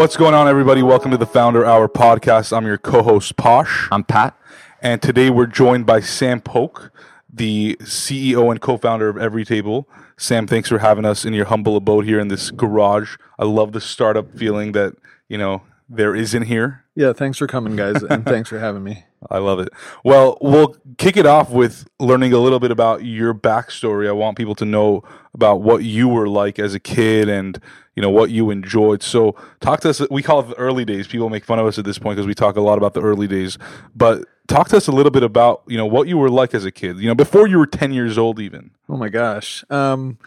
What's going on, everybody? Welcome to the Founder Hour podcast. I'm your co-host Posh, I'm Pat. and today we're joined by Sam Polk, the CEO and co-founder of Everytable. Sam, thanks for having us in your humble abode here in this garage. I love the startup feeling that you know there is in here. Yeah, thanks for coming, guys, and thanks for having me. I love it. Well, we'll kick it off with learning a little bit about your backstory. I want people to know about what you were like as a kid and you know what you enjoyed. So, talk to us. We call it the early days. People make fun of us at this point because we talk a lot about the early days. But talk to us a little bit about you know what you were like as a kid. You know, before you were ten years old, even. Oh my gosh. Um,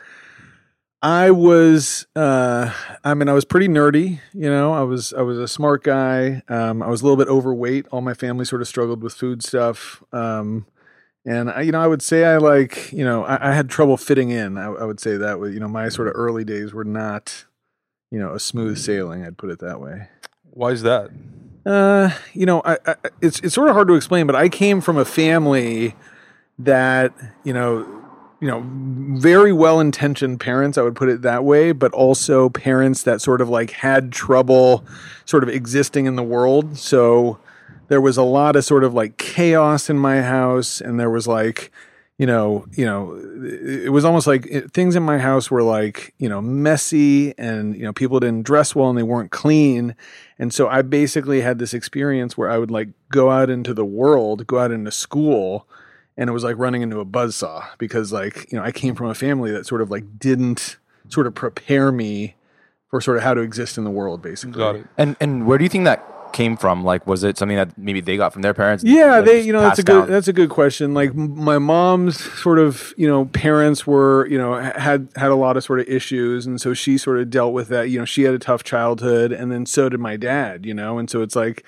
I was, uh, I mean, I was pretty nerdy. You know, I was, I was a smart guy. Um, I was a little bit overweight. All my family sort of struggled with food stuff. Um, and I, you know, I would say I like, you know, I, I had trouble fitting in. I, I would say that was, you know, my sort of early days were not, you know, a smooth sailing. I'd put it that way. Why is that? Uh, you know, I, I, it's it's sort of hard to explain, but I came from a family that you know, you know, very well intentioned parents. I would put it that way, but also parents that sort of like had trouble, sort of existing in the world. So there was a lot of sort of like chaos in my house, and there was like you know, you know, it was almost like it, things in my house were like, you know, messy and, you know, people didn't dress well and they weren't clean. And so I basically had this experience where I would like go out into the world, go out into school, and it was like running into a buzzsaw because like, you know, I came from a family that sort of like didn't sort of prepare me for sort of how to exist in the world basically. Got it. And and where do you think that came from? Like, was it something that maybe they got from their parents? Yeah, they you know that's a good down? that's a good question. Like my mom's sort of you know parents were you know had had a lot of sort of issues, and so she sort of dealt with that. You know, she had a tough childhood, and then so did my dad. You know, and so it's like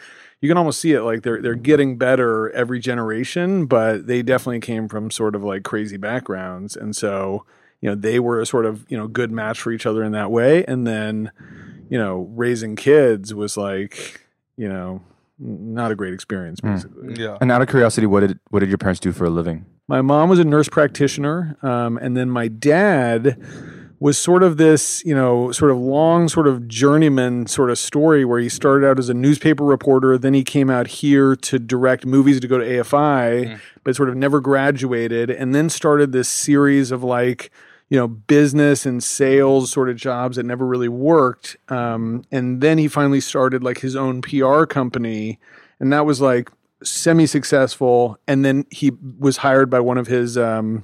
you can almost see it like they're they're getting better every generation, but they definitely came from sort of like crazy backgrounds, and so you know they were a sort of you know good match for each other in that way, and then you know raising kids was like you know not a great experience basically. Yeah. And out of curiosity, what did what did your parents do for a living? My mom was a nurse practitioner, um, and then my dad was sort of this, you know, sort of long, sort of journeyman sort of story where he started out as a newspaper reporter, then he came out here to direct movies to go to AFI, but sort of never graduated, and then started this series of like, you know, business and sales sort of jobs that never really worked. Um, and then he finally started like his own PR company, and that was like semi successful. And then he was hired by one of his, um,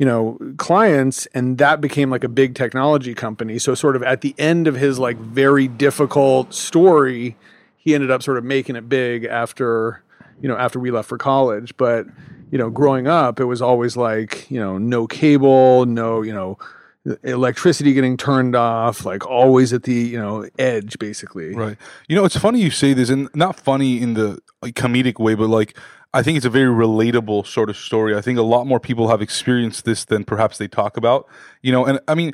you know, clients, and that became like a big technology company. So, sort of at the end of his like very difficult story, he ended up sort of making it big after, you know, after we left for college. But, you know, growing up, it was always like, you know, no cable, no, you know, electricity getting turned off, like always at the, you know, edge basically. Right. You know, it's funny you say this, and not funny in the comedic way, but like I think it's a very relatable sort of story. I think a lot more people have experienced this than perhaps they talk about. You know, and I mean,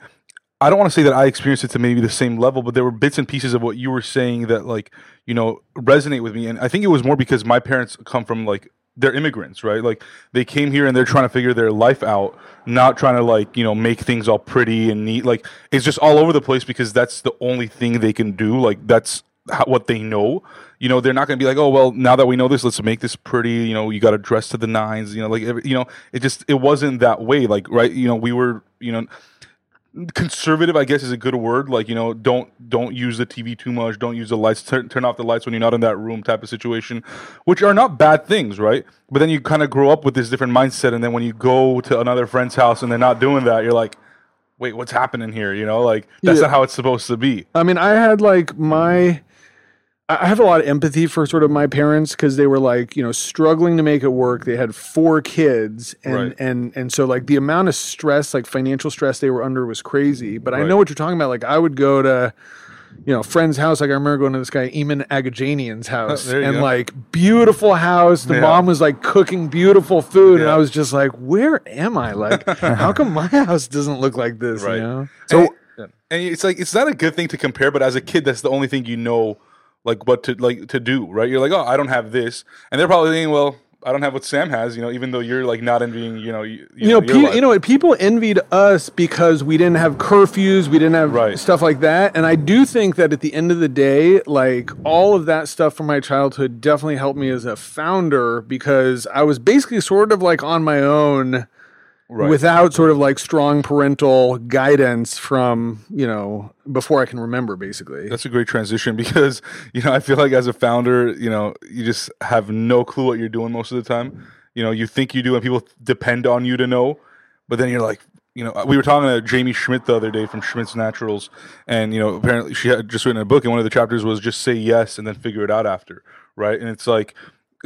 I don't want to say that I experienced it to maybe the same level, but there were bits and pieces of what you were saying that like you know resonate with me, and I think it was more because my parents come from like they're immigrants, right? Like they came here and they're trying to figure their life out, not trying to like, you know, make things all pretty and neat. Like it's just all over the place because that's the only thing they can do. Like that's how, what they know. You know, they're not going to be like, "Oh, well, now that we know this, let's make this pretty." You know, you got to dress to the nines, you know, like every, you know, it just it wasn't that way. Like, right, you know, we were, you know, conservative i guess is a good word like you know don't don't use the tv too much don't use the lights turn, turn off the lights when you're not in that room type of situation which are not bad things right but then you kind of grow up with this different mindset and then when you go to another friend's house and they're not doing that you're like wait what's happening here you know like that's Yeah. not how it's supposed to be I mean, I had like my, I have a lot of empathy for sort of my parents because they were like, you know, struggling to make it work. They had four kids, and Right. and and so like the amount of stress, like financial stress they were under, was crazy. But I know what you're talking about. Like I would go to. You know, friend's house. Like I remember going to this guy Eamon Agajanian's oh, house, there you and go. like beautiful house. The Yeah. mom was like cooking beautiful food, and I was just like, "Where am I? Like, how come my house doesn't look like this?" Right. You know? so and it's like it's not a good thing to compare but as a kid that's the only thing you know like what to like to do right you're like oh i don't have this and they're probably thinking well I don't have what Sam has. You know, even though you're like not envying. You know, you, you know, your pe- you know? People envied us because we didn't have curfews, we didn't have Right. stuff like that. And I do think that at the end of the day, like all of that stuff from my childhood definitely helped me as a founder because I was basically sort of like on my own Right. without sort of like strong parental guidance from, you know, before I can remember basically. That's a great transition because you know I feel like as a founder, you know, you just have no clue what you're doing most of the time. You know, you think you do, and people depend on you to know, but then you're like, you know, we were talking to Jamie Schmidt the other day from Schmidt's Naturals, and you know, apparently she had just written a book, and one of the chapters was just say yes and then figure it out after, right? And it's like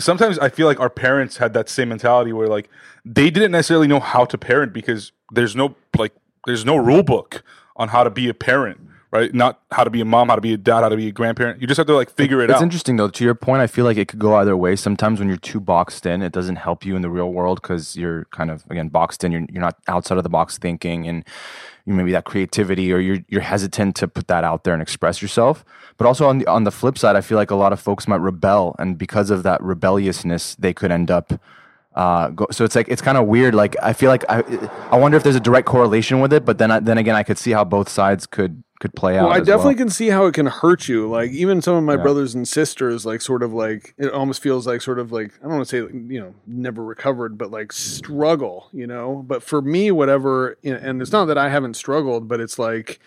sometimes I feel like our parents had that same mentality where like they didn't necessarily know how to parent because there's no like there's no rule book on how to be a parent, right? Not how to be a mom, how to be a dad, how to be a grandparent. You just have to like figure it It's out. It's interesting though. To your point, I feel like it could go either way. Sometimes when you're too boxed in, it doesn't help you in the real world because you're kind of again boxed in. You're you're not outside of the box thinking, and you maybe that creativity or you're you're hesitant to put that out there and express yourself. But also on the on the flip side, I feel like a lot of folks might rebel, and because of that rebelliousness, they could end up. Uh, go, so it's like it's kind of weird. Like I feel like I, I wonder if there's a direct correlation with it. But then I, then again, I could see how both sides could could play out. Well, I definitely well. can see how it can hurt you. Like even some of my Yeah. brothers and sisters, like sort of like it almost feels like sort of like I don't want to say you know never recovered, but like struggle, you know. But for me, whatever, and it's not that I haven't struggled, but it's like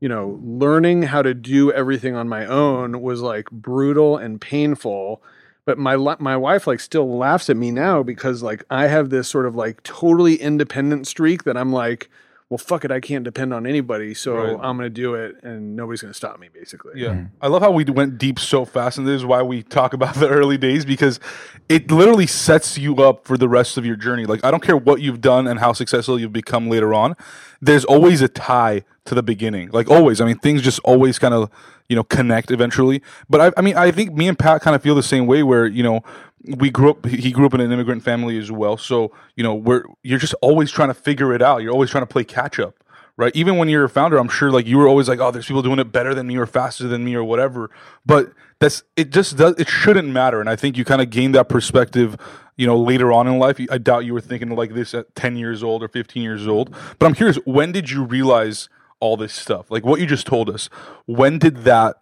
you know learning how to do everything on my own was like brutal and painful. But my my wife like still laughs at me now because like I have this sort of like totally independent streak that I'm like. Well, fuck it. I can't depend on anybody, so Right. I'm going to do it, and nobody's going to stop me. Basically, Yeah. Mm-hmm. I love how we went deep so fast, and this is why we talk about the early days because it literally sets you up for the rest of your journey. Like, I don't care what you've done and how successful you've become later on, there's always a tie to the beginning. Like, always. I mean, things just always kind of, you know, connect eventually. But I, I mean, I think me and Pat kind of feel the same way where, you know, we grew up he grew up in an immigrant family as well so you know we're you're just always trying to figure it out you're always trying to play catch up right? Even when you're a founder, I'm sure like you were always like, oh, there's people doing it better than me or faster than me or whatever. But that's it. Just does it shouldn't matter. And I think you kind of gain that perspective, you know, later on in life. I doubt you were thinking like this at 10 years old or 15 years old. But I'm curious, when did you realize all this stuff? Like what you just told us. When did that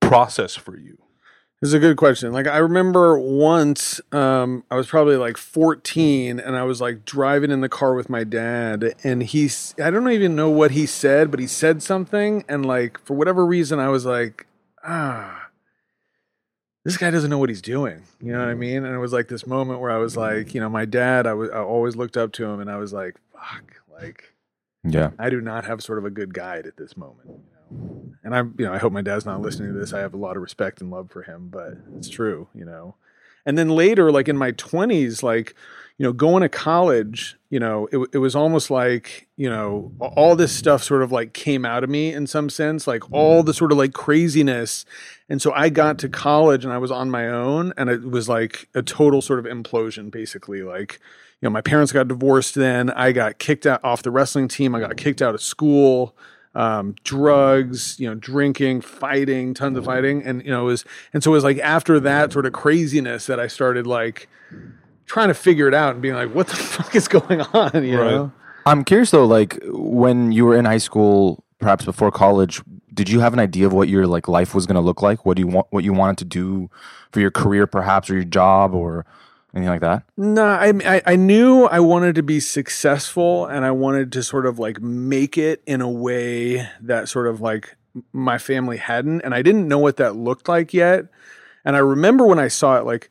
process for you? This is a good question. Like I remember once, um, I was probably like 14, and I was like driving in the car with my dad, and he's I don't even know what he said, but he said something, and like for whatever reason, I was like, ah, this guy doesn't know what he's doing. You know what I mean? And it was like this moment where I was like, you know, my dad, I was I always looked up to him, and I was like, fuck, like Yeah. I do not have sort of a good guide at this moment. And I'm, you know, I hope my dad's not listening to this. I have a lot of respect and love for him, but it's true, you know. And then later, like in my 20s, like, you know, going to college, you know, it, it was almost like, you know, all this stuff sort of like came out of me in some sense, like all the sort of like craziness. And so I got to college and I was on my own, and it was like a total sort of implosion, basically. Like, you know, my parents got divorced then. I got kicked out off the wrestling team. I got kicked out of school. Um, drugs, you know, drinking, fighting, tons of fighting, and you know, it was and so it was like after that sort of craziness that I started like trying to figure it out and being like, what the fuck is going on? You Right. know? I'm curious though, like when you were in high school, perhaps before college, did you have an idea of what your like life was going to look like? What do you want? What you wanted to do for your career, perhaps, or your job, or anything like that? No, I, I I knew I wanted to be successful and I wanted to sort of like make it in a way that sort of like my family hadn't and I didn't know what that looked like yet. And I remember when I saw it like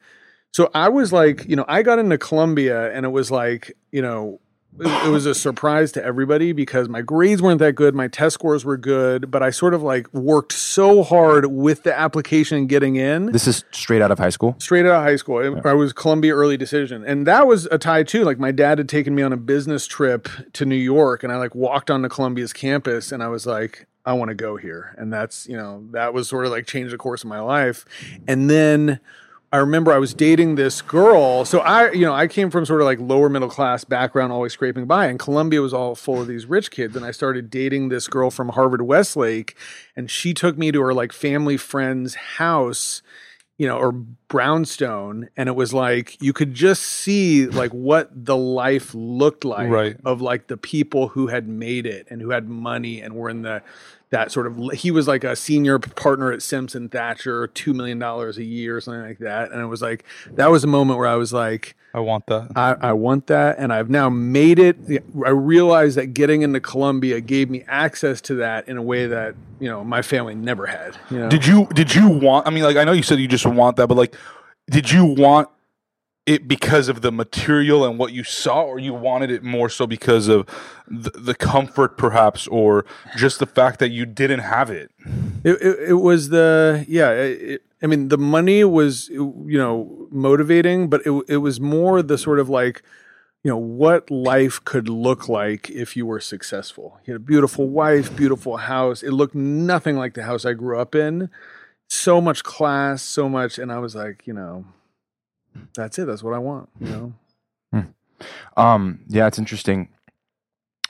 so I was like, you know, I got into Columbia and it was like, you know, it, was a surprise to everybody because my grades weren't that good, my test scores were good, but I sort of like worked so hard with the application and getting in This is straight out of high school. straight out of high school. I- I was Columbia early decision, and that was a tie too. Like my dad had taken me on a business trip to New York, and I like walked onto Columbia's campus, and I was like, I want to go here, and that's you know that was sort of like changed the course of my life, and then. I remember I was dating this girl. So I, you know, I came from sort of like lower middle class background, always scraping by, and Columbia was all full of these rich kids. And I started dating this girl from Harvard Westlake, and she took me to her like family friend's house you know, or brownstone, and it was like you could just see like what the life looked like Right. of like the people who had made it and who had money and were in the that sort of he was like a senior partner at Simpson Thacher, two million dollars a year or something like that. And it was like that was a moment where I was like, I want that. I, I want that, and I've now made it. I realized that getting into Columbia gave me access to that in a way that you know my family never had. You know? Did you did you want? I mean, like I know you said you just want that, but like, did you want it because of the material and what you saw, or you wanted it more so because of the, the comfort, perhaps, or just the fact that you didn't have it? It, it, it was the yeah. It, I mean, the money was you know motivating, but it it was more the sort of like you know what life could look like if you were successful. You had a beautiful wife, beautiful house. It looked nothing like the house I grew up in. So much class, so much, and I was like, you know, that's it. That's what I want. You know. Um, yeah, it's interesting.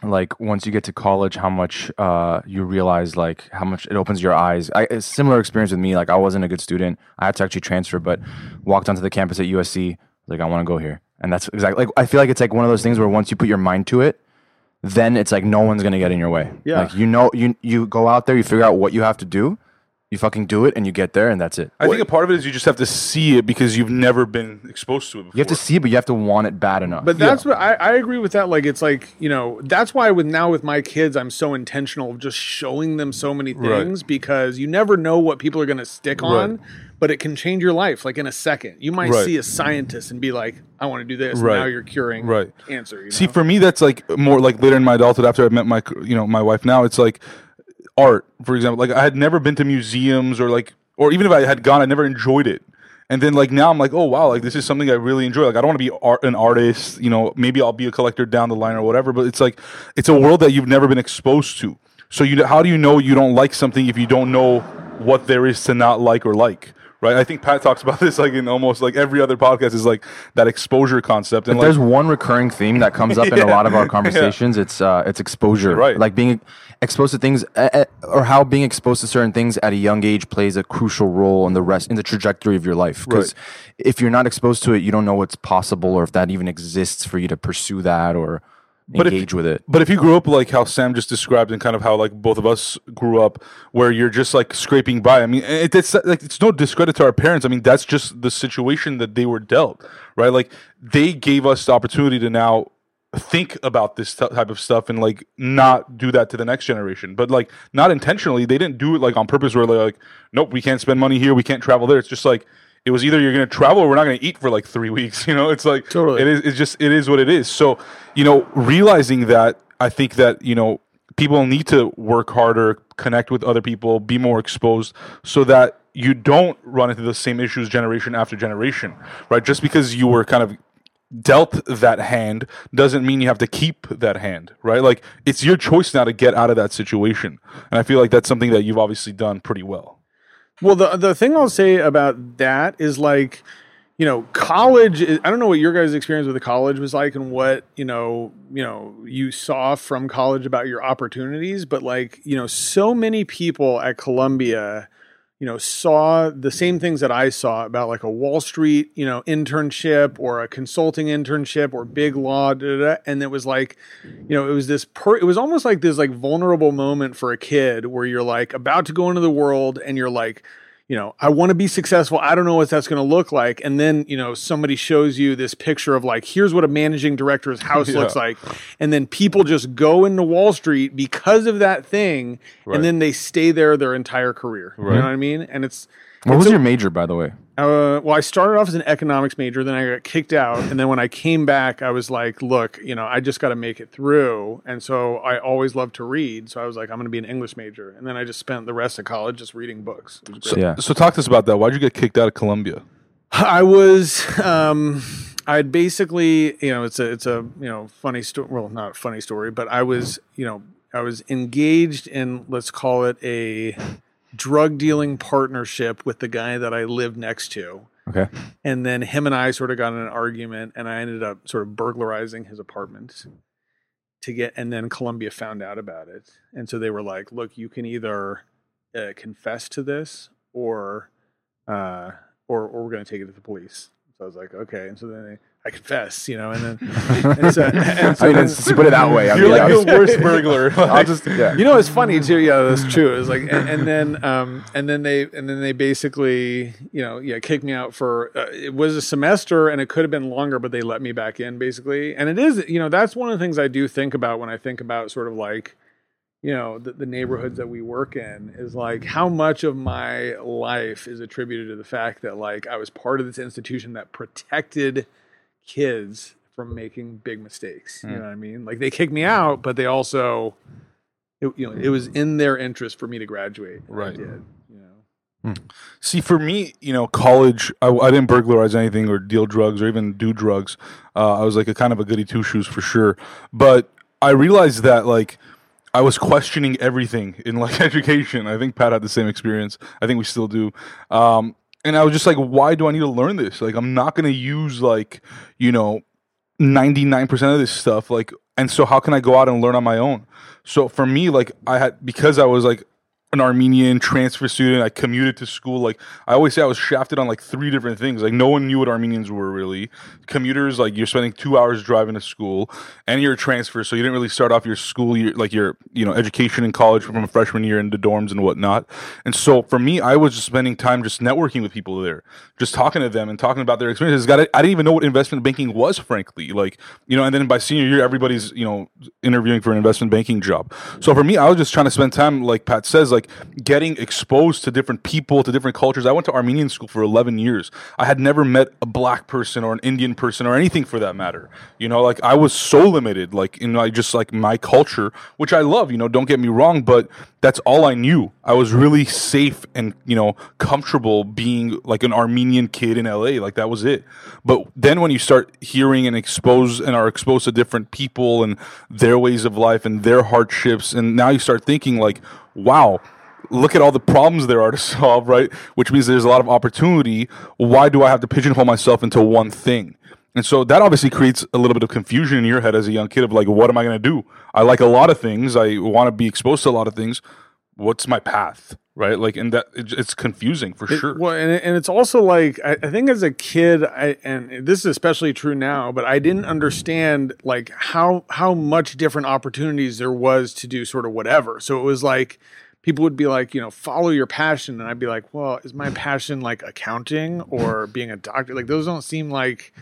Like once you get to college, how much uh, you realize, like how much it opens your eyes. I, a similar experience with me. Like I wasn't a good student. I had to actually transfer, but walked onto the campus at USC. Like I want to go here, and that's exactly. Like I feel like it's like one of those things where once you put your mind to it, then it's like no one's gonna get in your way. Yeah. Like you know, you you go out there, you figure out what you have to do, you fucking do it, and you get there, and that's it. I think a part of it is you just have to see it because you've never been exposed to it before. You have to see it, but you have to want it bad enough. But that's what I, I agree with that. Like it's like you know that's why with now with my kids I'm so intentional of just showing them so many Right. things because you never know what people are going to stick on, but it can change your life like in a second. You might Right. see a scientist and be like, I want to do this. Right. Now you're curing Right. cancer. You See, for me, that's like more like later in my adulthood after I met my, you know, my wife. Now it's like art, for example. Like I had never been to museums or like, or even if I had gone, I never enjoyed it. And then like now I'm like, oh wow, like this is something I really enjoy. Like I don't want to be art, an artist, you know. Maybe I'll be a collector down the line or whatever. But it's like it's a world that you've never been exposed to. So you, know, how do you know you don't like something if you don't know what there is to not like or like? Right. I think Pat talks about this like in almost like every other podcast is like that exposure concept. And If like, there's one recurring theme that comes up in a lot of our conversations, it's uh, it's exposure, Right. Like being exposed to things, uh, or how being exposed to certain things at a young age plays a crucial role in the rest in the trajectory of your life. Because if you're not exposed to it, you don't know what's possible, or if that even exists for you to pursue that or But if- engage with it. But if you grew up like how Sam just described and kind of how like both of us grew up, where you're just like scraping by. I mean, it, it's like it's no discredit to our parents. I mean, that's just the situation that they were dealt, right? Like they gave us the opportunity to now think about this type of stuff and like not do that to the next generation. But like not intentionally they didn't do it like on purpose where they're like nope we can't spend money here we can't travel there. It's just like it was either you're going to travel or we're not going to eat for like three weeks you know? It's like Totally. it is it's just it is what it is. So you know realizing that i think that you know people need to work harder connect with other people be more exposed so that you don't run into the same issues generation after generation right? Just because you were kind of dealt that hand doesn't mean you have to keep that hand, right? Like it's your choice now to get out of that situation. And I feel like that's something that you've obviously done pretty well. Well, the the thing I'll say about that is like, you know, college. Is, I don't know what your guys' experience with the college was like, and what you know, you know, you saw from college about your opportunities. But like, you know, so many people at Columbia, you know, saw the same things that I saw about like a Wall Street, you know, internship or a consulting internship or big law, da, da, da, and it was like, you know, it was this per, it was almost like this like vulnerable moment for a kid where you're like about to go into the world and you're like, you know, I want to be successful. I don't know what that's going to look like. And then, you know, somebody shows you this picture of like, here's what a managing director's house Yeah. looks like. And then people just go into Wall Street because of that thing. Right. And then they stay there their entire career. You know what I mean? And it's, What it's was a- your major, by the way? Uh, well, I started off as an economics major, then I got kicked out, and then when I came back, I was like, "Look, you know, I just got to make it through." And so I always loved to read, so I was like, "I'm going to be an English major," and then I just spent the rest of college just reading books. Great. Yeah. So talk to us about that. Why'd you get kicked out of Columbia? I was, um, I'd basically, you know, it's a, it's a, you know, funny story. Well, not a funny story, but I was, you know, I was engaged in, let's call it a drug dealing partnership with the guy that I lived next to. Okay. And then him and I sort of got in an argument, and I ended up sort of burglarizing his apartment to get. And then Columbia found out about it, and so they were like, "Look, you can either uh, confess to this, or uh, or or we're going to take it to the police. So I was like, okay. And so then I, I confess, you know, and then and so, and so I mean, then- put it that way. I You're mean, like yeah. the worst burglar. I'll just yeah. you know it's funny too yeah that's true it's like and, and then um and then they and then they basically you know yeah kicked me out for uh, it was a semester and it could have been longer but they let me back in basically and it is you know that's one of the things i do think about when i think about sort of like you know the, the neighborhoods that we work in is like how much of my life is attributed to the fact that like i was part of this institution that protected kids from making big mistakes you know what i mean like they kicked me out but they also it, you know it was in their interest for me to graduate I Right. did, you know See, for me, you know, college, I, I didn't burglarize anything or deal drugs or even do drugs. Uh, I was like a kind of a goody two shoes for sure. But I realized that like I was questioning everything in like education. I think Pat had the same experience. I think we still do. Um, and I was just like, why do I need to learn this? Like, I'm not going to use like, you know, 99% of this stuff. Like, and so how can I go out and learn on my own? So for me, like, I had, because I was like, an Armenian transfer student. I commuted to school. Like I always say, I was shafted on like three different things. Like no one knew what Armenians were really. Commuters, like you're spending two hours driving to school, and you're a transfer, so you didn't really start off your school year, like your you know education in college from a freshman year into dorms and whatnot. And so for me, I was just spending time just networking with people there, just talking to them and talking about their experiences. Got I didn't even know what investment banking was, frankly. Like you know, and then by senior year, everybody's you know interviewing for an investment banking job. So for me, I was just trying to spend time, like Pat says, like getting exposed to different people, to different cultures. I went to Armenian school for 11 years. I had never met a black person or an Indian person or anything for that matter. You know, like I was so limited, like in like just like my culture, which I love. You know, don't get me wrong, but that's all I knew. I was really safe and you know comfortable being like an Armenian kid in LA. Like that was it. But then when you start hearing and expose and are exposed to different people and their ways of life and their hardships, and now you start thinking like, wow. Look at all the problems there are to solve, right? Which means there's a lot of opportunity. Why do I have to pigeonhole myself into one thing? And so that obviously creates a little bit of confusion in your head as a young kid of like, what am I going to do? I like a lot of things. I want to be exposed to a lot of things. What's my path? Right? Like, and that it's confusing for It- sure. Well, and, it- and it's also like I, I think as a kid, I, and this is especially true now, but I didn't understand like how how much different opportunities there was to do sort of whatever. So it was like people would be like, you know, follow your passion, and I'd be like, well, is my passion like accounting or being a doctor? Like those don't seem like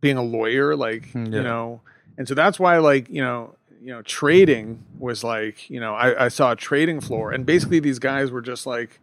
being a lawyer, like hmm, Yeah. you know. And so that's why, like you know, you know, trading was like, you know, I, I saw a trading floor, and basically these guys were just like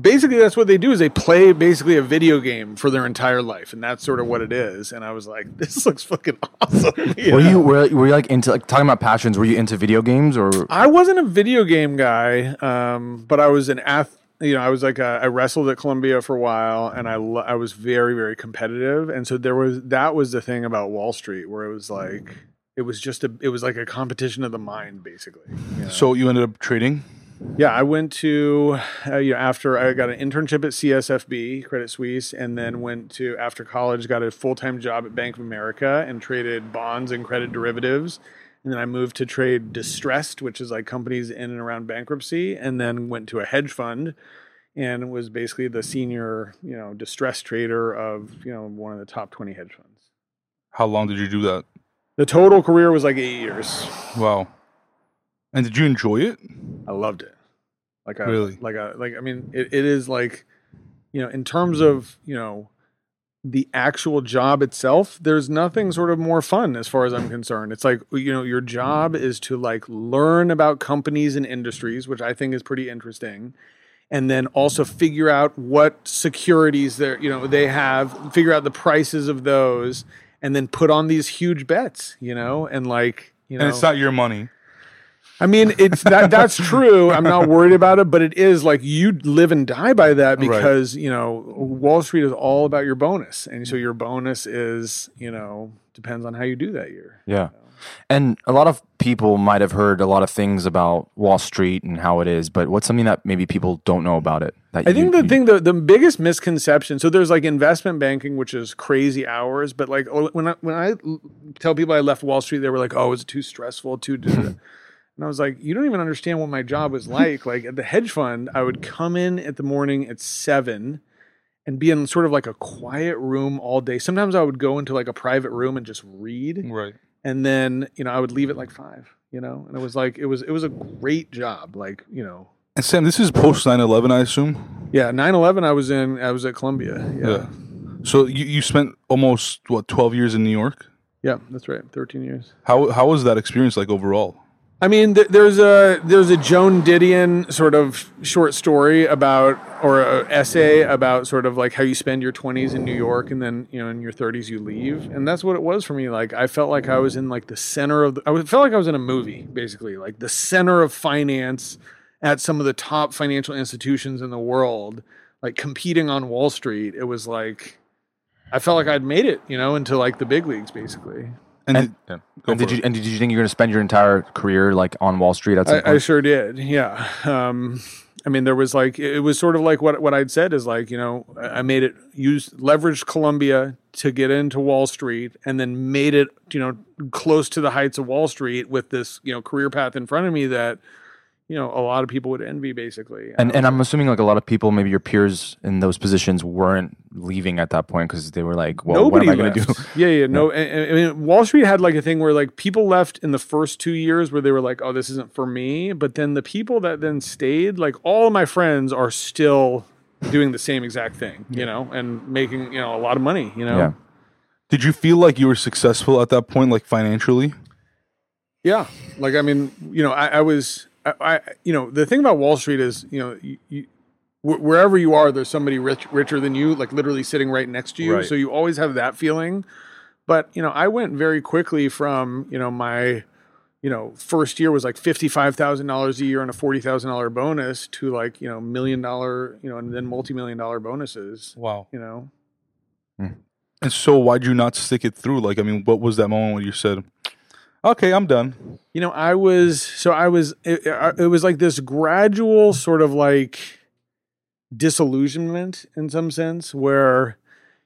basically that's what they do is they play basically a video game for their entire life and that's sort of what it is. And i was like this looks fucking awesome Were you were, were you like into like talking about passions? Were you into video games or? I wasn't a video game guy um, but i was an ath you know i was like a, i wrestled at columbia for a while and i lo- i was very very competitive. And so there was that was the thing about wall street where it was like it was just a it was like a competition of the mind basically you know? So you ended up trading? Yeah, I went to uh, you know after I got an internship at CSFB Credit Suisse, and then went to after college got a full time job at Bank of America and traded bonds and credit derivatives. And then I moved to trade distressed, which is like companies in and around bankruptcy, and then went to a hedge fund and was basically the senior you know distressed trader of you know one of the top twenty hedge funds. How long did you do that? The total career was like eight years. Wow. And did you enjoy it? I loved it. Like I Really? like I like I mean it, it is like you know in terms of you know the actual job itself there's nothing sort of more fun as far as I'm concerned. It's like you know your job is to like learn about companies and industries which I think is pretty interesting and then also figure out what securities they you know they have figure out the prices of those and then put on these huge bets you know and like you know And it's not your money. I mean, it's that that's true. I'm not worried about it, but it is like you live and die by that Right. because, you know, Wall Street is all about your bonus. And so your bonus is, you know, depends on how you do that year. Yeah. And a lot of people might have heard a lot of things about Wall Street and how it is, but what's something that maybe people don't know about it? That I you- think the you- thing, the, the biggest misconception. So there's like investment banking, which is crazy hours. But like oh, when I, when I l- tell people I left Wall Street, they were like, "Oh, it's too stressful?" Too. da- da- da." and I was like, "You don't even understand what my job was like." like at the hedge fund, I would come in at the morning at seven, and be in sort of like a quiet room all day. Sometimes I would go into like a private room and just read, Right. And then you know I would leave at like five. You know, and it was like it was it was a great job. Like you know, And Sam, this is post 9/11, I assume. yeah, 9-11 I was in I was at Columbia. Yeah, Yeah. So you, you spent almost what 12 years in New York. yeah, that's right. Thirteen years. How how was that experience like overall? I mean, th- there's a there's a Joan Didion sort of short story about or a essay about sort of like how you spend your 20s in New York and then you know in your 30s you leave, and that's what it was for me. Like I felt like I was in like the center of the, I felt like I was in a movie basically, like the center of finance at some of the top financial institutions in the world, like competing on Wall Street. It was like I felt like I'd made it, you know, into like the big leagues basically. And, And- did, go And did for you and did you think you're going to spend your entire career like on Wall Street at some I, I sure did. Yeah. Um, I mean, there was like it was sort of like what what I'd said is like you know I I made it use leveraged Columbia to get into Wall Street and then made it you know close to the heights of Wall Street with this you know career path in front of me that you know a lot of people would envy basically. and Um, and I'm assuming like a lot of people, maybe your peers in those positions, weren't leaving at that point because they were like, "Well, Nobody what am I going to do?" left. Yeah, yeah, no. and- and- I mean, Wall Street had like a thing where like people left in the first two years where they were like, "Oh, this isn't for me." But then the people that then stayed, like all of my friends, are still doing the same exact thing, you know, and making you know a lot of money, you know. Yeah. Did you feel like you were successful at that point, like financially? Yeah, like I mean, you know, I, I was, I, I, you know, the thing about Wall Street is, you know, you, you, wh- wherever you are, there's somebody rich, richer than you, like literally sitting right next to you. Right. So you always have that feeling. But you know, I went very quickly from you know my, you know, first year was like fifty five thousand dollars a year and a forty thousand dollar bonus to like you know million dollar, you know, and then multi million dollar bonuses. Wow. You know, hmm. And so, why'd you not stick it through? Like, I mean, what was that moment when you said, "Okay, I'm done"? You know, I was so I was it, it was like this gradual sort of like disillusionment in some sense where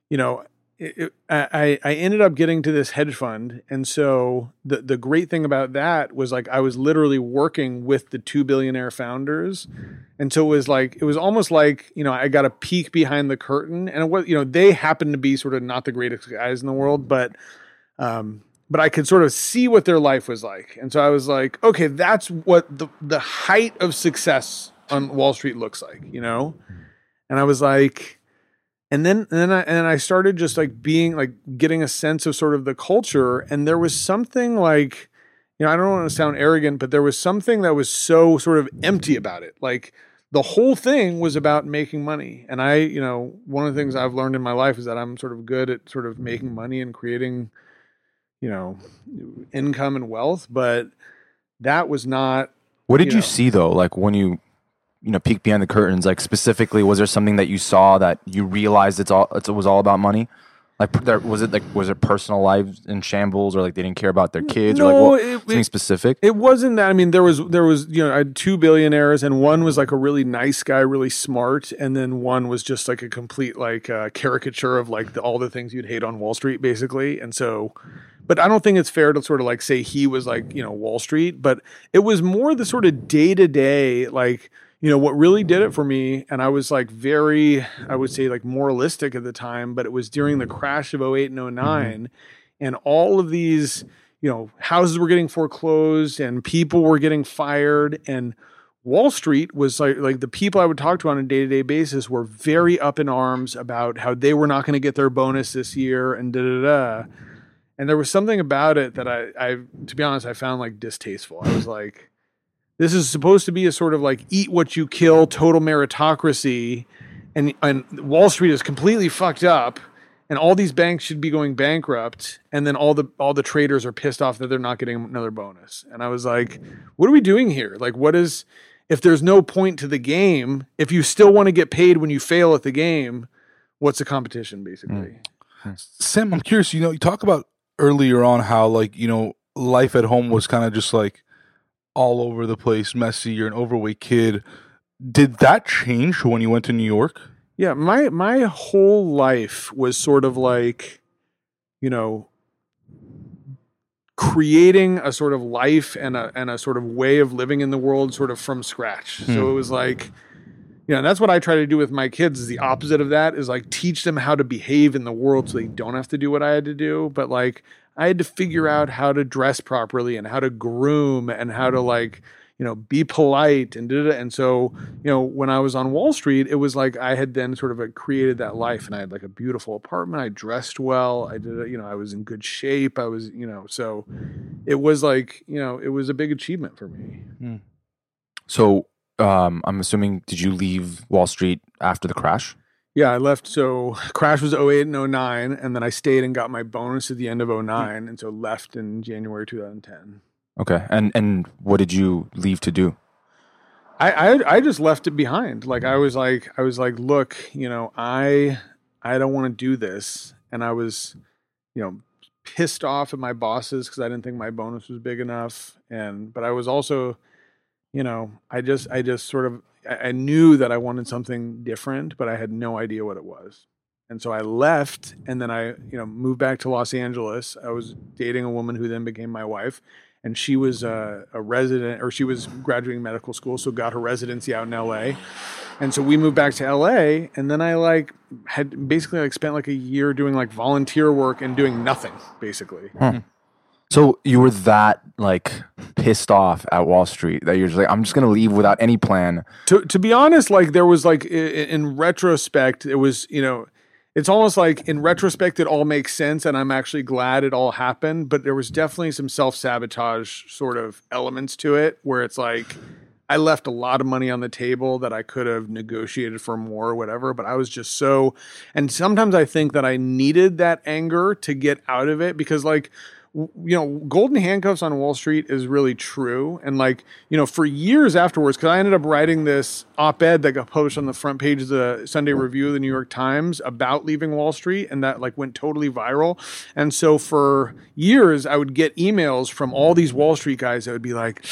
you know it, I I ended up getting to this hedge fund. And so the the great thing about that was like I was literally working with the two billionaire founders. And so it was like it was almost like you know I got a peek behind the curtain. And it was you know they happened to be sort of not the greatest guys in the world but um but I could sort of see what their life was like. And so I was like, okay, that's what the the height of success on Wall Street looks like, you know? And I was like and then and then I and I started just like being like getting a sense of sort of the culture and there was something like you know, I don't want to sound arrogant, but there was something that was so sort of empty about it. Like the whole thing was about making money. And I, you know, one of the things I've learned in my life is that I'm sort of good at sort of making money and creating you know income and wealth but that was not What did you you see though? Like when you, you know, peek behind the curtains. Like specifically, was there something that you saw that you realized it's all it was all about money? Like there, was it like was it personal lives in shambles or like they didn't care about their kids or like No, what, it- something it- specific? it wasn't that i mean there was there was you know i had two billionaires and one was like a really nice guy really smart and then one was just like a complete like uh, caricature of like the, all the things you'd hate on wall street basically and so but i don't think it's fair to sort of like say he was like you know wall street but it was more the sort of day to day like you know what really did it for me and i was like very i would say like moralistic at the time but it was during the crash of 08 and 9 mm-hmm. and all of these you know houses were getting foreclosed and people were getting fired and wall street was like like the people i would talk to on a day-to-day basis were very up in arms about how they were not going to get their bonus this year and da da da and there was something about it that I, I to be honest i found like distasteful. I was like this is supposed to be a sort of like eat what you kill total meritocracy and and wall street is completely fucked up and all these banks should be going bankrupt and then all the all the traders are pissed off that they're not getting another bonus. And i was like what are we doing here? Like what is if there's no point to the game if you still want to get paid when you fail at the game what's the competition basically? Hmm. Sam, I'm curious. You know, you talk about earlier on how like you know life at home was kind of just like all over the place, messy. You're an overweight kid. Did that change when you went to New York? Yeah, my my whole life was sort of like, you know, creating a sort of life and a and a sort of way of living in the world sort of from scratch. So hmm. it was like, you know, that's what I try to do with my kids is the opposite of that is like teach them how to behave in the world so they don't have to do what I had to do. But like I had to figure out how to dress properly and how to groom and how to like, you know, be polite and did it. And so, you know, when I was on Wall Street, it was like I had then sort of uh, created that life and I had like a beautiful apartment. I dressed well. I did it, you know, I was in good shape. I was, you know, so it was like, you know, it was a big achievement for me. So um, I'm assuming did you leave Wall Street after the crash? Yeah, I left. So crash was 08 and 09, and then I stayed and got my bonus at the end of 09, and so left in January 2010. Okay, and and what did you leave to do? I, I I just left it behind. Like I was like I was like, look, you know, I I don't want to do this, and I was, you know, pissed off at my bosses because I didn't think my bonus was big enough, and but I was also, you know, I just I just sort of I, knew that I wanted something different, but I had no idea what it was. And so I left and then I, you know, moved back to Los Angeles. I was dating a woman who then became my wife and she was a, a resident or she was graduating medical school, so got her residency out in LA. And so we moved back to LA and then I like had basically like spent like a year doing like volunteer work and doing nothing basically. Hmm. So you were that like pissed off at Wall Street that you're just like, I'm just gonna leave without any plan. to to be honest, like there was like i- i- in retrospect, it was you know, it's almost like in retrospect it all makes sense, and I'm actually glad it all happened. But there was definitely some self sabotage sort of elements to it, where it's like I left a lot of money on the table that I could have negotiated for more or whatever. But I was just so, and sometimes I think that I needed that anger to get out of it because like you know, golden handcuffs on Wall Street is really true. And like, you know, for years afterwards, because I ended up writing this op ed that got published on the front page of the Sunday Review of the New York Times about leaving Wall Street, and that like went totally viral. And so for years, I would get emails from all these Wall Street guys that would be like,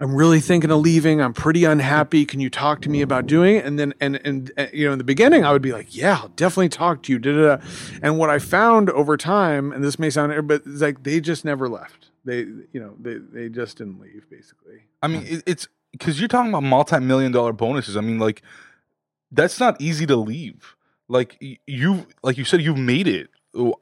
I'm really thinking of leaving. I'm pretty unhappy. Can you talk to me about doing it? And then, and, and, uh, you know, in the beginning, I would be like, yeah, I'll definitely talk to you. Da, da, da. And what I found over time, and this may sound, but it's like they just never left. They, you know, they, they just didn't leave basically. I mean, it, it's because you're talking about multi-million dollar bonuses. I mean, like that's not easy to leave. Like you, like you said, you've made it.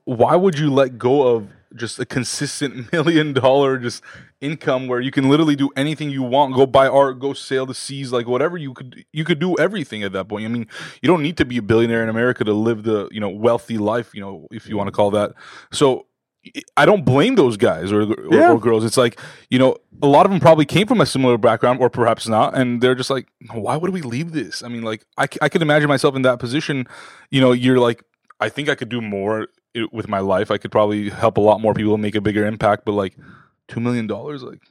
Why would you let go of just a consistent million dollar just income where you can literally do anything you want? Go buy art, go sail the seas, like whatever you could. You could do everything at that point. I mean, you don't need to be a billionaire in America to live the you know wealthy life. You know, if you want to call that. So I don't blame those guys or, or, Yeah. or girls. It's like, you know, a lot of them probably came from a similar background or perhaps not. And they're just like, why would we leave this? I mean, like, I, I could imagine myself in that position. You know, you're like, I think I could do more i- with my life. I could probably help a lot more people make a bigger impact. But like, $2 million, like,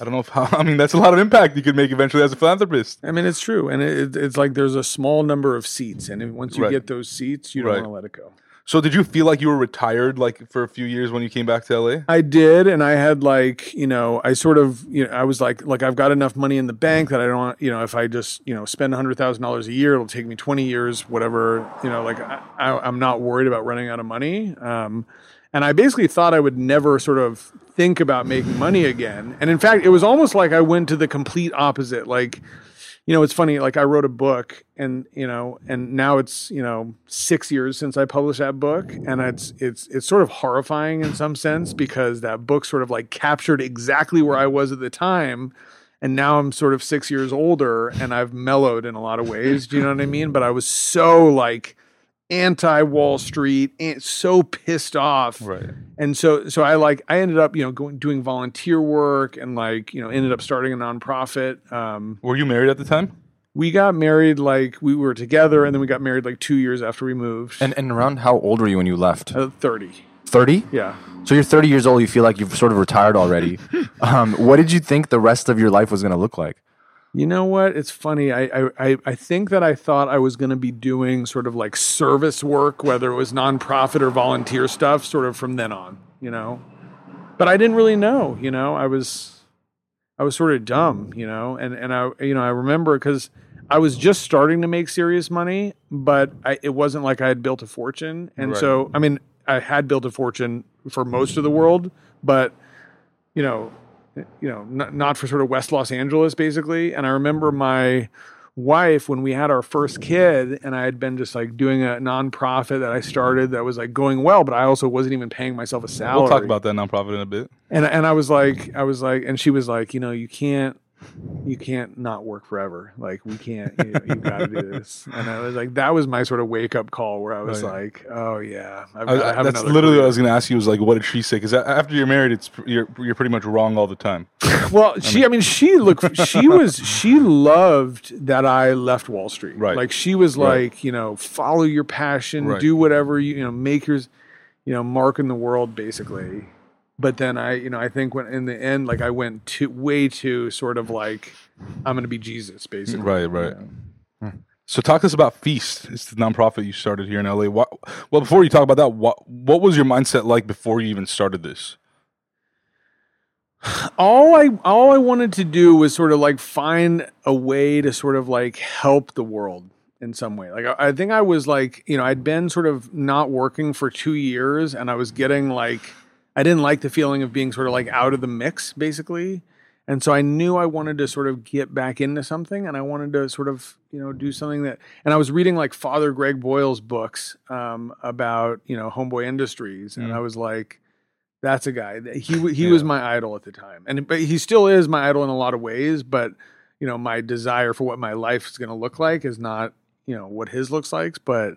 I don't know if how, I mean, that's a lot of impact you could make eventually as a philanthropist. I mean, it's true. And it, it's like there's a small number of seats. And if, once you Right. get those seats, you don't Right. want to let it go. So did you feel like you were retired like for a few years when you came back to LA? I did, and I had like you know, I sort of you know, I was like, like I've got enough money in the bank that I don't, you know, if I just you know spend hundred thousand dollars a year, it'll take me twenty years, whatever, you know, like I, I, I'm not worried about running out of money. Um, and I basically thought I would never sort of think about making money again. And in fact, it was almost like I went to the complete opposite. Like, you know, it's funny. Like I wrote a book, and you know, and now it's you know six years since I published that book, and it's it's it's sort of horrifying in some sense because that book sort of like captured exactly where I was at the time, and now I'm sort of six years older, and I've mellowed in a lot of ways. Do you know what I mean? But I was so like anti Wall Street, and so pissed off, Right. and so so I like I ended up you know going doing volunteer work and like you know ended up starting a nonprofit. Um, Were you married at the time? we got married like we were together, and then we got married like two years after we moved. And and around how old were you when you left? uh, Thirty. yeah. So you're 30 years old. You feel like you've sort of retired already. um, what did you think the rest of your life was going to look like? You know what? It's funny. I, I I think that I thought I was going to be doing sort of like service work, whether it was nonprofit or volunteer stuff, sort of from then on. You know, but I didn't really know. You know, I was I was sort of dumb. You know, and and I you know I remember because I was just starting to make serious money, but I, it wasn't like I had built a fortune. And Right. so I mean, I had built a fortune for most of the world, but you know, you know, not, not for sort of West Los Angeles, basically. And I remember my wife when we had our first kid and I had been just like doing a nonprofit that I started that was like going well, but I also wasn't even paying myself a salary. We'll talk about that nonprofit in a bit. And and I was like, I was like, and she was like, you know, you can't, you can't not work forever. Like we can't, you, you got to do this. And I was like, that was my sort of wake up call where I oh, was Oh, yeah. like, oh yeah, I've I, I- have that's literally what I was going to ask you. Was like, what did she say? Because after you're married, it's you're you're pretty much wrong all the time. Well, she, I mean, she looked, she was, she loved that I left Wall Street. Right. Like she was Right. like, you know, follow your passion, Right. do whatever you, you know, make your, you know, mark in the world, basically. But then I, you know, I think when in the end, like I went too, way too sort of like, I'm going to be Jesus, basically. Right, right. So talk to us about Feast. It's the nonprofit you started here in LA. What, well, before you talk about that, what what was your mindset like before you even started this? all I all I wanted to do was sort of like find a way to sort of like help the world in some way. Like I, I think I was like, you know, I'd been sort of not working for two years and I was getting like I didn't like the feeling of being sort of like out of the mix, basically. And so I knew I wanted to sort of get back into something and I wanted to sort of, you know, do something that and I was reading like Father Greg Boyle's books um, about, you know, Homeboy Industries. And Mm. I was like, that's a guy. He he Yeah. was my idol at the time, and but he still is my idol in a lot of ways. But you know, my desire for what my life is going to look like is not you know what his looks like. But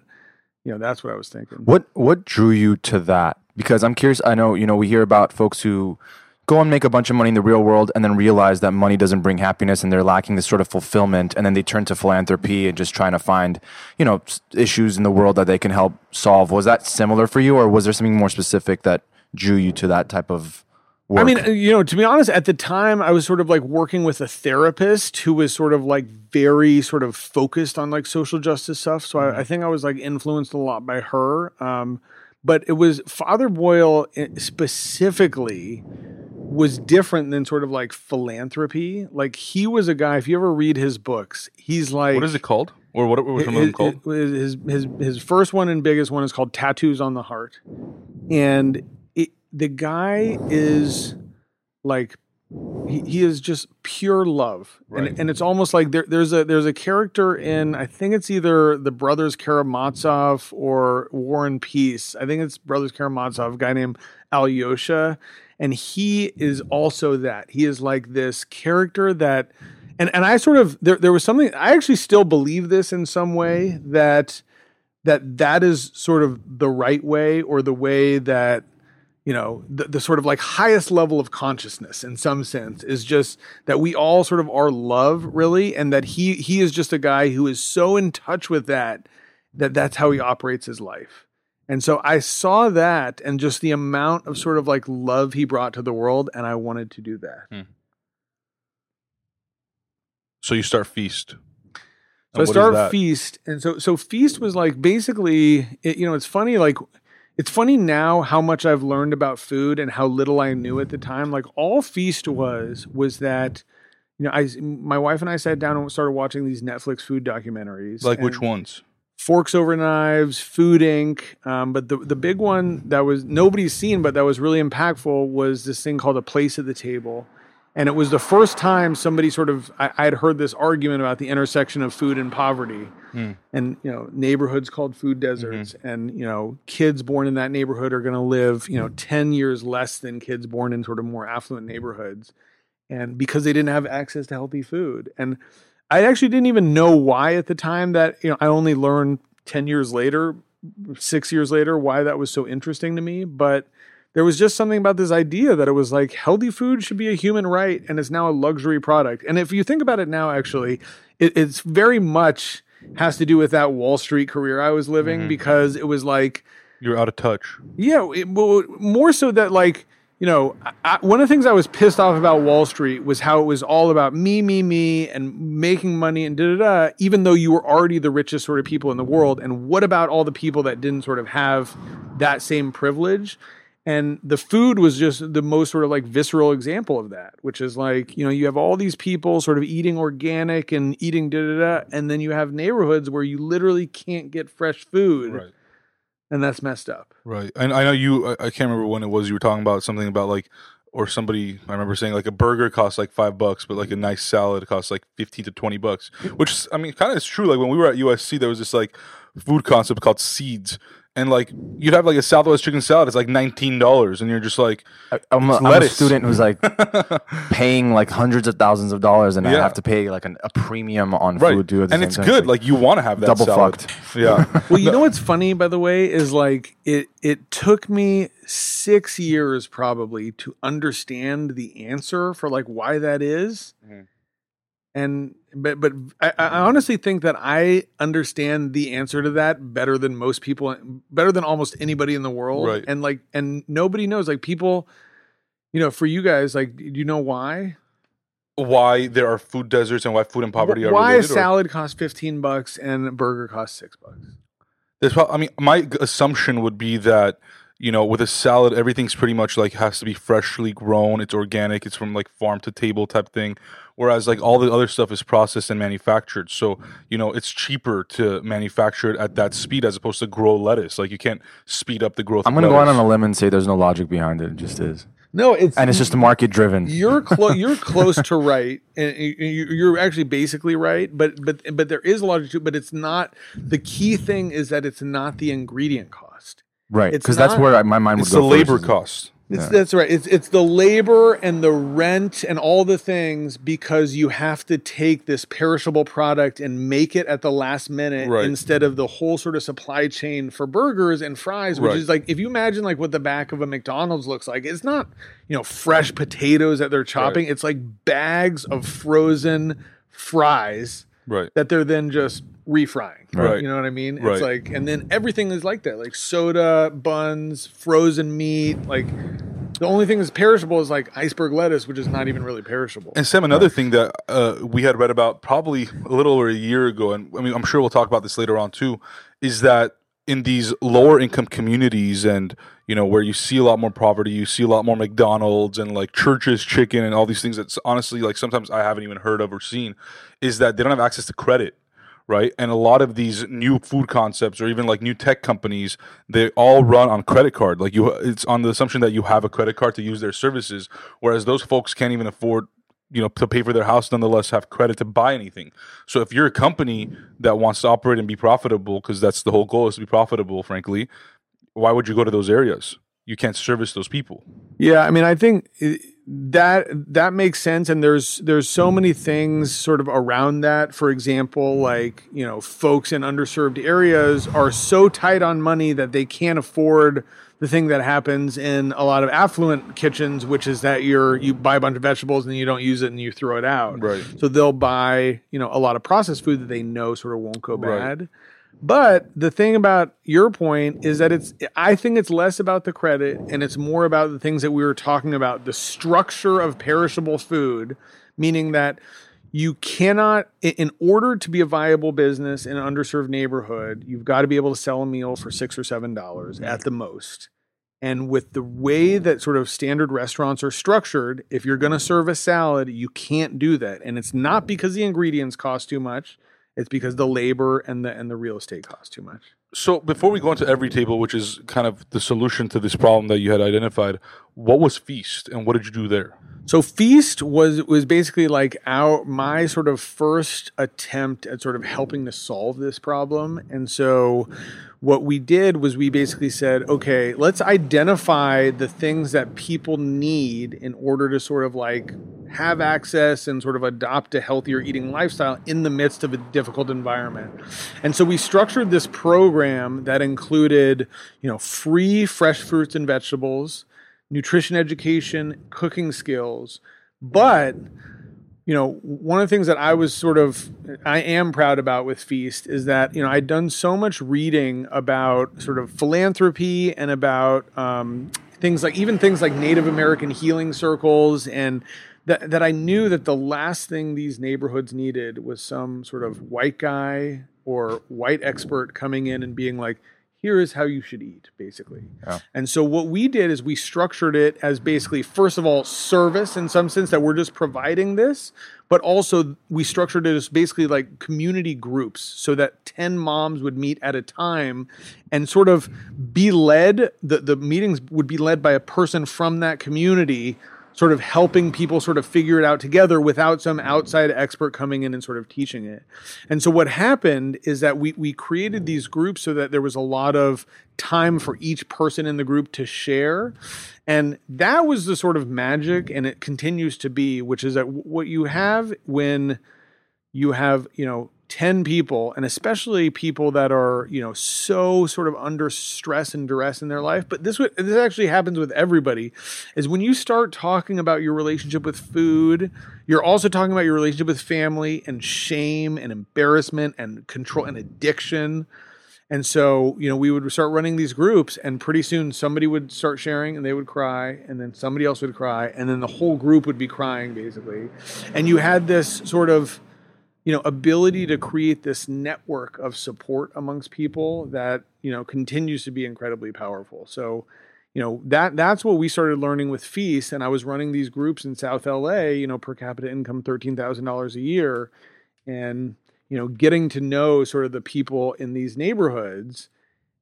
you know, that's what I was thinking. What what drew you to that? Because I'm curious. I know you know we hear about folks who go and make a bunch of money in the real world and then realize that money doesn't bring happiness and they're lacking this sort of fulfillment and then they turn to philanthropy and just trying to find you know issues in the world that they can help solve. Was that similar for you, or was there something more specific that drew you to that type of work? I mean, uh, you know, to be honest, at the time I was sort of like working with a therapist who was sort of like very sort of focused on like social justice stuff. So I, I think I was like influenced a lot by her. Um, but it was Father Boyle eh, specifically was different than sort of like philanthropy. Like he was a guy. If you ever read his books, he's like What is it called? Or what some of his, called? his, his his first one and biggest one is called Tattoos on the Heart, and it, the guy is like he, he is just pure love, Right. and and it's almost like there, there's a there's a character in I think it's either the brothers Karamazov or War and Peace. I think it's brothers Karamazov, a guy named Alyosha, and he is also that he is like this character that and and I sort of there there was something I actually still believe this in some way that that that is sort of the right way or the way that you know the, the sort of like highest level of consciousness in some sense is just that we all sort of are love really and that he he is just a guy who is so in touch with that that that's how he operates his life and so i saw that and just the amount of sort of like love he brought to the world and i wanted to do that hmm. So you start Feast. So I start feast, and so so feast was like basically, it, you know, it's funny like. It's funny now how much I've learned about food and how little I knew at the time. Like all feast was was that, you know, I my wife and I sat down and started watching these Netflix food documentaries. Like which ones? Forks over knives, Food Inc. Um, but the the big one that was nobody's seen, but that was really impactful was this thing called a place at the table, and it was the first time somebody sort of I, I had heard this argument about the intersection of food and poverty, hmm. and you know neighborhoods called food mm-hmm. deserts, and you know kids born in that neighborhood are going to live you know hmm. ten years less than kids born in sort of more affluent neighborhoods, and because they didn't have access to healthy food, and I actually didn't even know why at the time that you know I only learned 10 years later 6 years later why that was so interesting to me. But there was just something about this idea that it was like healthy food should be a human right and it's now a luxury product and if you think about it now actually it, it's very much has to do with that Wall Street career I was living mm-hmm. because it was like You're out of touch. yeah, it, well, more so that like you know, I, one of the things I was pissed off about Wall Street was how it was all about me, me, me, and making money and da da da. Even though you were already the richest sort of people in the world, and what about all the people that didn't sort of have that same privilege? And the food was just the most sort of like visceral example of that, which is like, you know, you have all these people sort of eating organic and eating da da da, and then you have neighborhoods where you literally can't get fresh food, Right. and that's messed up. Right. And I know you, I, I can't remember when it was you were talking about something about like or somebody I remember saying like a burger costs like five bucks, but like a nice salad costs like fifteen to twenty bucks. Which is, I mean, kind of is true. Like when we were at USC, there was this like food concept called seeds, and like you'd have like a Southwest chicken salad. It's like nineteen dollars, and you're just like, I- I'm a, I'm a student who's like paying like hundreds of thousands of dollars, and I have to pay like an, a premium on right, food too. And it's time. good. Like you want to have that double salad. fucked. Yeah, Well, you know what's funny, by the way, is like it. It took me six years probably to understand the answer for like why that is. Mhm. And but but I, I honestly think that I understand the answer to that better than most people, better than almost anybody in the world. Right. And like, and nobody knows. Like people, you know, for you guys, like, do you know why? why there are food deserts and why food and poverty are why a or- salad costs fifteen bucks and a burger costs six bucks? There's prob- I mean, my assumption would be that you know, with a salad, everything's pretty much like has to be freshly grown. It's organic. It's from like farm to table type thing. Whereas like all the other stuff is processed and manufactured. So you know, it's cheaper to manufacture it at that speed as opposed to grow lettuce. Like you can't speed up the growth. I'm gonna go out on a limb and say there's no logic behind it. It just is, No, it's and it's just a market driven. you're close. You're close to right, and you- you- you're actually basically right. But but but there is a logic to it. But it's not. The key thing is that it's not the ingredient cost. Right, because that's where I, my mind would It's go. It's the labor first. cost. It's, Yeah. That's right. It's it's the labor and the rent and all the things because you have to take this perishable product and make it at the last minute Right. instead of the whole sort of supply chain for burgers and fries, which Right. is like if you imagine like what the back of a McDonald's looks like, it's not you know fresh potatoes that they're chopping. It's like bags of frozen fries Right. that they're then just refrying. Right. You know what I mean? Right. It's like, and then everything is like that, like soda, buns, frozen meat. Like the only thing that's perishable is like iceberg lettuce, which is not even really perishable. And Sam, another thing that uh, we had read about probably a little over a year ago, and I mean, I'm sure we'll talk about this later on too, is that in these lower income communities and you know where you see a lot more poverty, you see a lot more McDonald's and like Church's Chicken and all these things that's honestly like sometimes I haven't even heard of or seen, is that they don't have access to credit. Right. And a lot of these new food concepts or even like new tech companies, they all run on credit card. Like you, it's on the assumption that you have a credit card to use their services. Whereas those folks can't even afford you know to pay for their house nonetheless have credit to buy anything. So if you're a company that wants to operate and be profitable because that's the whole goal is to be profitable frankly why would you go to those areas? You can't service those people. Yeah, I mean, I think that that makes sense, and there's there's so many things sort of around that. For example, like you know, folks in underserved areas are so tight on money that they can't afford the thing that happens in a lot of affluent kitchens, which is that you're you buy a bunch of vegetables and you don't use it and you throw it out. Right. So they'll buy you know a lot of processed food that they know sort of won't go Right. bad. But the thing about your point is that it's I think it's less about the credit and it's more about the things that we were talking about, the structure of perishable food, meaning that you cannot in order to be a viable business in an underserved neighborhood, you've got to be able to sell a meal for 6 or 7 dollars at the most. And with the way that sort of standard restaurants are structured, if you're going to serve a salad, you can't do that. And it's not because the ingredients cost too much. It's because the labor and the and the real estate cost too much. so before we go into Everytable which is kind of the solution to this problem that you had identified what was feast and what did you do there So feast was was basically like our my sort of first attempt at sort of helping to solve this problem. And so what we did was we basically said, okay, let's identify the things that people need in order to sort of like have access and sort of adopt a healthier eating lifestyle in the midst of a difficult environment. And so we structured this program that included, you know, free fresh fruits and vegetables, nutrition education, cooking skills. But, you know, one of the things that I was sort of, I am proud about with Feast is that, you know, I'd done so much reading about sort of philanthropy and about um, things like, even things like Native American healing circles and that, that I knew that the last thing these neighborhoods needed was some sort of white guy or white expert coming in and being like, here is how you should eat, basically. And so what we did is we structured it as basically, first of all, service in some sense that we're just providing this, but also we structured it as basically like community groups so that 10 moms would meet at a time and sort of be led, the, the meetings would be led by a person from that community sort of helping people sort of figure it out together without some outside expert coming in and sort of teaching it. And so what happened is that we we created these groups so that there was a lot of time for each person in the group to share. And that was the sort of magic and it continues to be, which is that what you have when you have, you know, 10 people and especially people that are you know so sort of under stress and duress in their life. But this this actually happens with everybody is when you start talking about your relationship with food you're also talking about your relationship with family and shame and embarrassment and control and addiction. And so you know we would start running these groups and pretty soon somebody would start sharing and they would cry and then somebody else would cry and then the whole group would be crying basically. And you had this sort of you know ability to create this network of support amongst people that you know continues to be incredibly powerful. So you know that that's what we started learning with feast and i was running these groups in south la you know per capita income $13000 a year. And you know getting to know sort of the people in these neighborhoods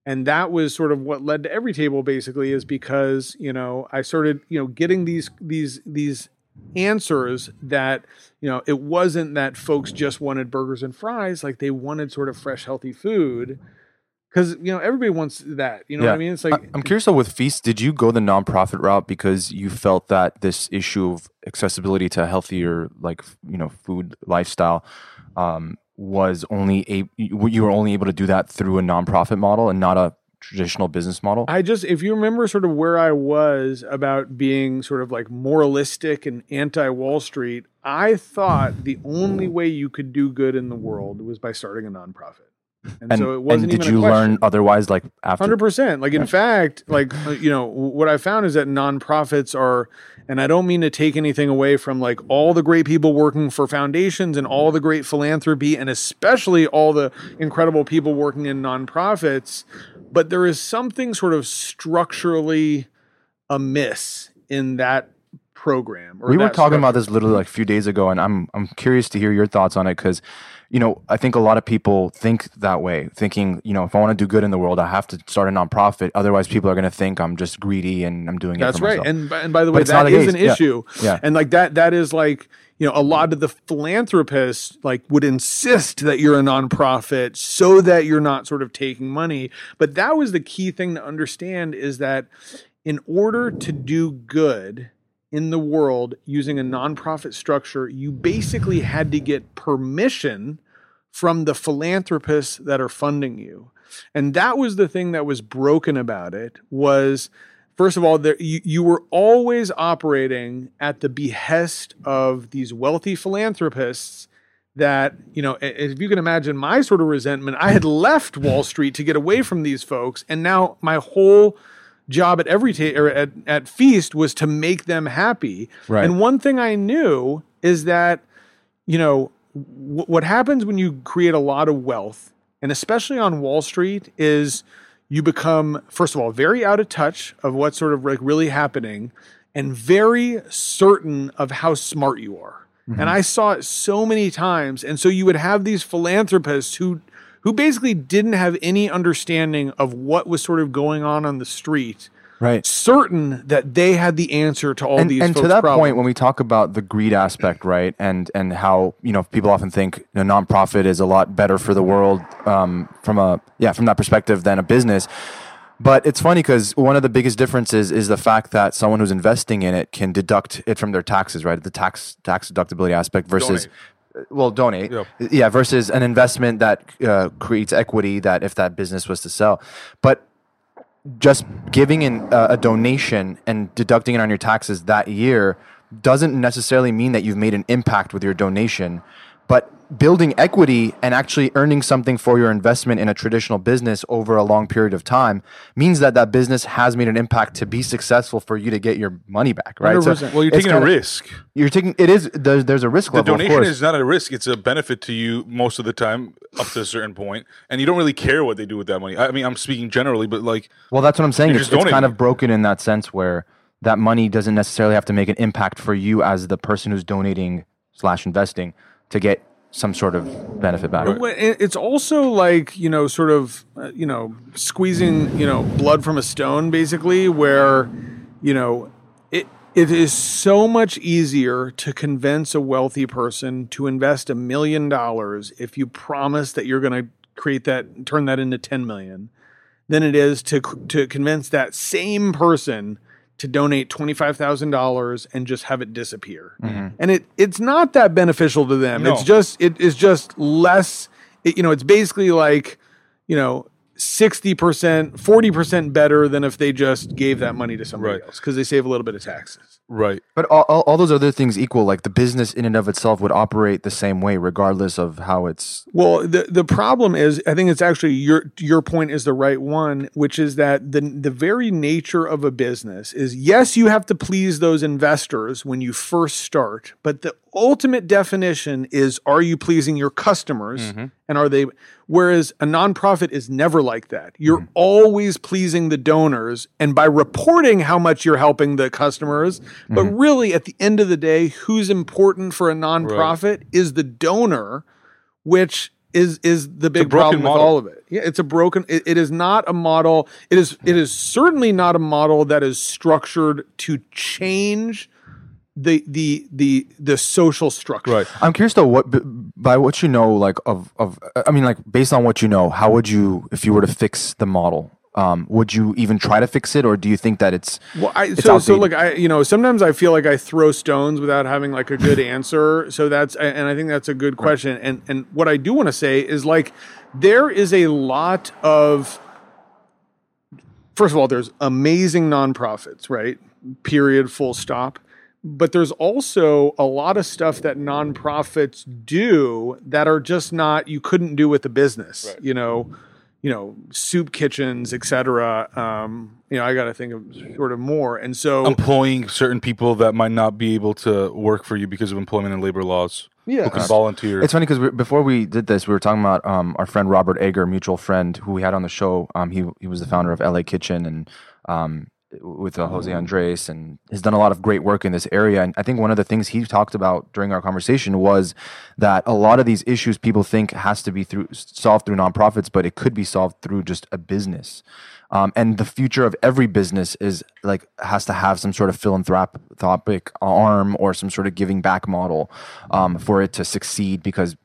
and that was sort of what led to Everytable basically is because you know i started you know getting these these these answers that you know it wasn't that folks just wanted burgers and fries like they wanted sort of fresh healthy food because you know everybody wants that you know what i mean? It's like i'm curious though with feast did you go the nonprofit route because you felt that this issue of accessibility to healthier like you know food lifestyle um, was only a you were only able to do that through a nonprofit model and not a traditional business model I just, if you remember sort of where I was about being sort of like moralistic and anti Wall Street, I thought the only way you could do good in the world was by starting a nonprofit. And, and, so it wasn't and did you learn otherwise like after Hundred percent. Like in fact, like uh, you know, what I found is that nonprofits are, and I don't mean to take anything away from like all the great people working for foundations and all the great philanthropy, and especially all the incredible people working in nonprofits, but there is something sort of structurally amiss in that program. Or we were talking about this literally like a few days ago and i'm i'm curious to hear your thoughts on it because you know i think a lot of people think that way thinking you know if i want to do good in the world i have to start a nonprofit otherwise people are going to think i'm just greedy and i'm doing it That's for right. myself. And and by the way, that is an Yeah. issue. Yeah. And like that that is like, you know, a lot of the philanthropists like would insist that you're a nonprofit so that you're not sort of taking money. But that was the key thing to understand is that in order to do good in the world using a nonprofit structure, you basically had to get permission from the philanthropists that are funding you. And that was the thing that was broken about it was first of all there you, you were always operating at the behest of these wealthy philanthropists that you know if you can imagine my sort of resentment i had left wall street to get away from these folks and now my whole job at every ta- or at, at feast was to make them happy. Right. and one thing i knew is that you know w- what happens when you create a lot of wealth and especially on wall street is you become first of all very out of touch of what's sort of like really happening and very certain of how smart you are. Mm-hmm. And i saw it so many times. And so you would have these philanthropists who who basically didn't have any understanding of what was sort of going on on the street right. certain that they had the answer to all and, these and to that problems. point when we talk about the greed aspect right and and how you know people often think a nonprofit is a lot better for the world um, from a yeah from that perspective than a business. But it's funny because one of the biggest differences is the fact that someone who's investing in it can deduct it from their taxes right? The tax tax deductibility aspect versus well donate. Yeah. yeah versus an investment that uh, creates equity that if that business was to sell. But just giving in uh, a donation and deducting it on your taxes that year doesn't necessarily mean that you've made an impact with your donation but building equity and actually earning something for your investment in a traditional business over a long period of time means that that business has made an impact to be successful for you to get your money back right 100%. Well, you're taking a risk. you're taking it is there's, there's a risk The level of donation is not a risk; it's a benefit to you most of the time, up to a certain point, and you don't really care what they do with that money. I mean, I'm speaking generally, but like, Well, that's what I'm saying. It's, it's kind of broken in that sense where that money doesn't necessarily have to make an impact for you as the person who's donating slash investing to get some sort of benefit back. It's also like you know, sort of uh, you know, squeezing you know blood from a stone, basically, where you know it It is so much easier to convince a wealthy person to invest a million dollars if you promise that you're going to create that, turn that into 10 million, than it is to, to convince that same person to donate $25,000 and just have it disappear. Mm-hmm. And it, it's not that beneficial to them. No. It's just, it is just less, it, you know, it's basically like, you know, 60%, 40% better than if they just gave that money to somebody Right. else because they save a little bit of taxes. Right. But all, all, all those other things equal, like the business in and of itself would operate the same way, regardless of how it's. Well, the the problem is, I think it's actually your your point is the right one, which is that the the very nature of a business is yes, you have to please those investors when you first start, but the ultimate definition is are you pleasing your customers and are they whereas a nonprofit is never like that. You're always pleasing the donors and by reporting how much you're helping the customers, but really at the end of the day, who's important for a nonprofit is the donor which is is the big problem with all of it. Yeah, it's a broken. It, it is not a model. It is it is certainly not a model that is structured to change the the the the social structure. Right. I'm curious though, what by what you know, like of of, I mean, like based on what you know, how would you, if you were to fix the model, um, would you even try to fix it, or do you think that it's? Well, I, It's so so outdated. look, I you know sometimes I feel like I throw stones without having like a good answer. So that's and I think that's a good question. And and what I do want to say is like there is a lot of first of all, there's amazing nonprofits, right? Period, full stop. But there's also a lot of stuff that nonprofits do that are just not you couldn't do with a business. You know, you know, soup kitchens, et cetera. Um, you know, I got to think of sort of more. And so, Employing certain people that might not be able to work for you because of employment and labor laws. Yeah. Who can volunteer. It's funny because before we did this, we were talking about um, our friend Robert Egger, mutual friend who we had on the show. Um, he he was the founder of LA Kitchen and um, with uh, Jose Andres and has done a lot of great work in this area. And I think one of the things he talked about during our conversation was that a lot of these issues people think has to be through solved through nonprofits, but it could be solved through just a business. Um, and the future of every business is like has to have some sort of philanthropic arm or some sort of giving back model um, for it to succeed because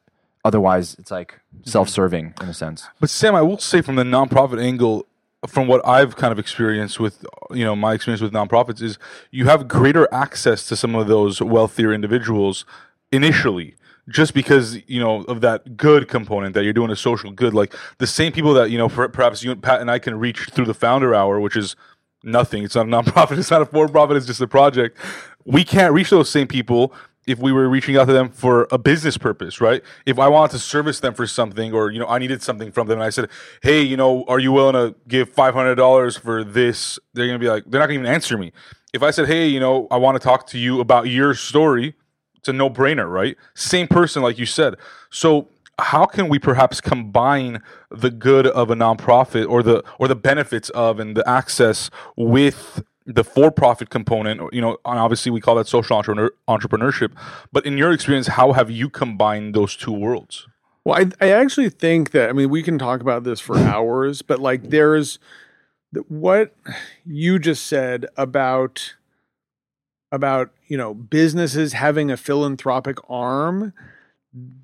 otherwise it's like self-serving in a sense. But Sam, I will say from the nonprofit angle, from what I've kind of experienced with you know my experience with nonprofits is you have greater access to some of those wealthier individuals initially just because you know of that good component that you're doing a social good. Like the same people that you know per- perhaps you and Pat and I can reach through the founder hour which is nothing. It's not a nonprofit. It's not a for profit it's just a project. We can't reach those same people if we were reaching out to them for a business purpose, right? If I wanted to service them for something, or you know, I needed something from them, and I said, "Hey, you know, are you willing to give five hundred dollars for this?" They're gonna be like, they're not gonna even answer me. If I said, "Hey, you know, I want to talk to you about your story," it's a no-brainer, right? Same person, like you said. So how can we perhaps combine the good of a nonprofit or the or the benefits of and the access with the for-profit component you know and obviously we call that social entrepreneur, entrepreneurship but in your experience how have you combined those two worlds Well, I, I actually think that I mean we can talk about this for hours, but like there's th- what you just said about about you know businesses having a philanthropic arm.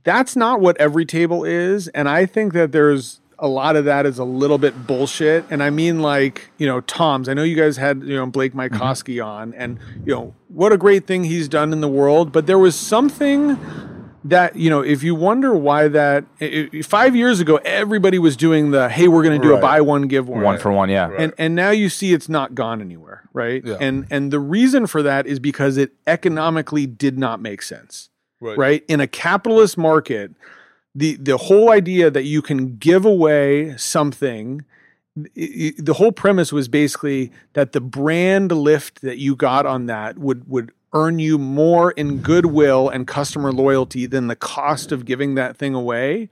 That's not what Everytable is, and I think that there's a lot of that is a little bit bullshit. And I mean, like you know, Tom's. I know you guys had you know Blake Mycoskie mm-hmm. on, and you know what a great thing he's done in the world. But there was something that you know if you wonder why that i- i- five years ago everybody was doing the hey we're going to do a buy one give one One for one, yeah. and and now you see it's not gone anywhere right Yeah. and and the reason for that is because it economically did not make sense right? right in a capitalist market the the whole idea that you can give away something the whole premise was basically that the brand lift that you got on that would would earn you more in goodwill and customer loyalty than the cost of giving that thing away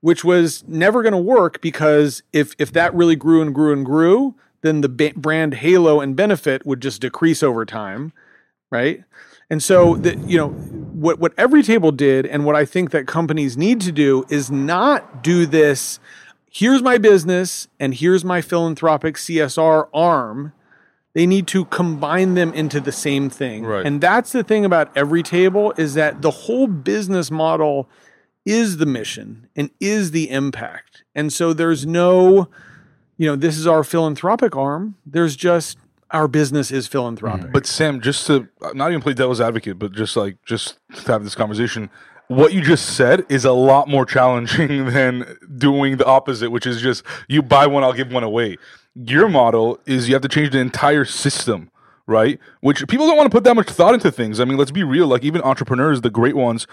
which was never going to work because if if that really grew and grew and grew then the ba- brand halo and benefit would just decrease over time right and so the, you know what what Everytable did and what I think that companies need to do is not do this here's my business and here's my philanthropic CSR arm They need to combine them into the same thing. Right. And that's the thing about Everytable is that the whole business model is the mission and is the impact. And so there's no, you know, this is our philanthropic arm. There's just our business is philanthropic. Mm-hmm. But Sam, just to not even play devil's advocate, but just like just to have this conversation, what you just said is a lot more challenging than doing the opposite, which is just you buy one, I'll give one away. Your model is you have to change the entire system, right? Which people don't want to put that much thought into things. I mean, let's be real. Like even entrepreneurs, the great ones,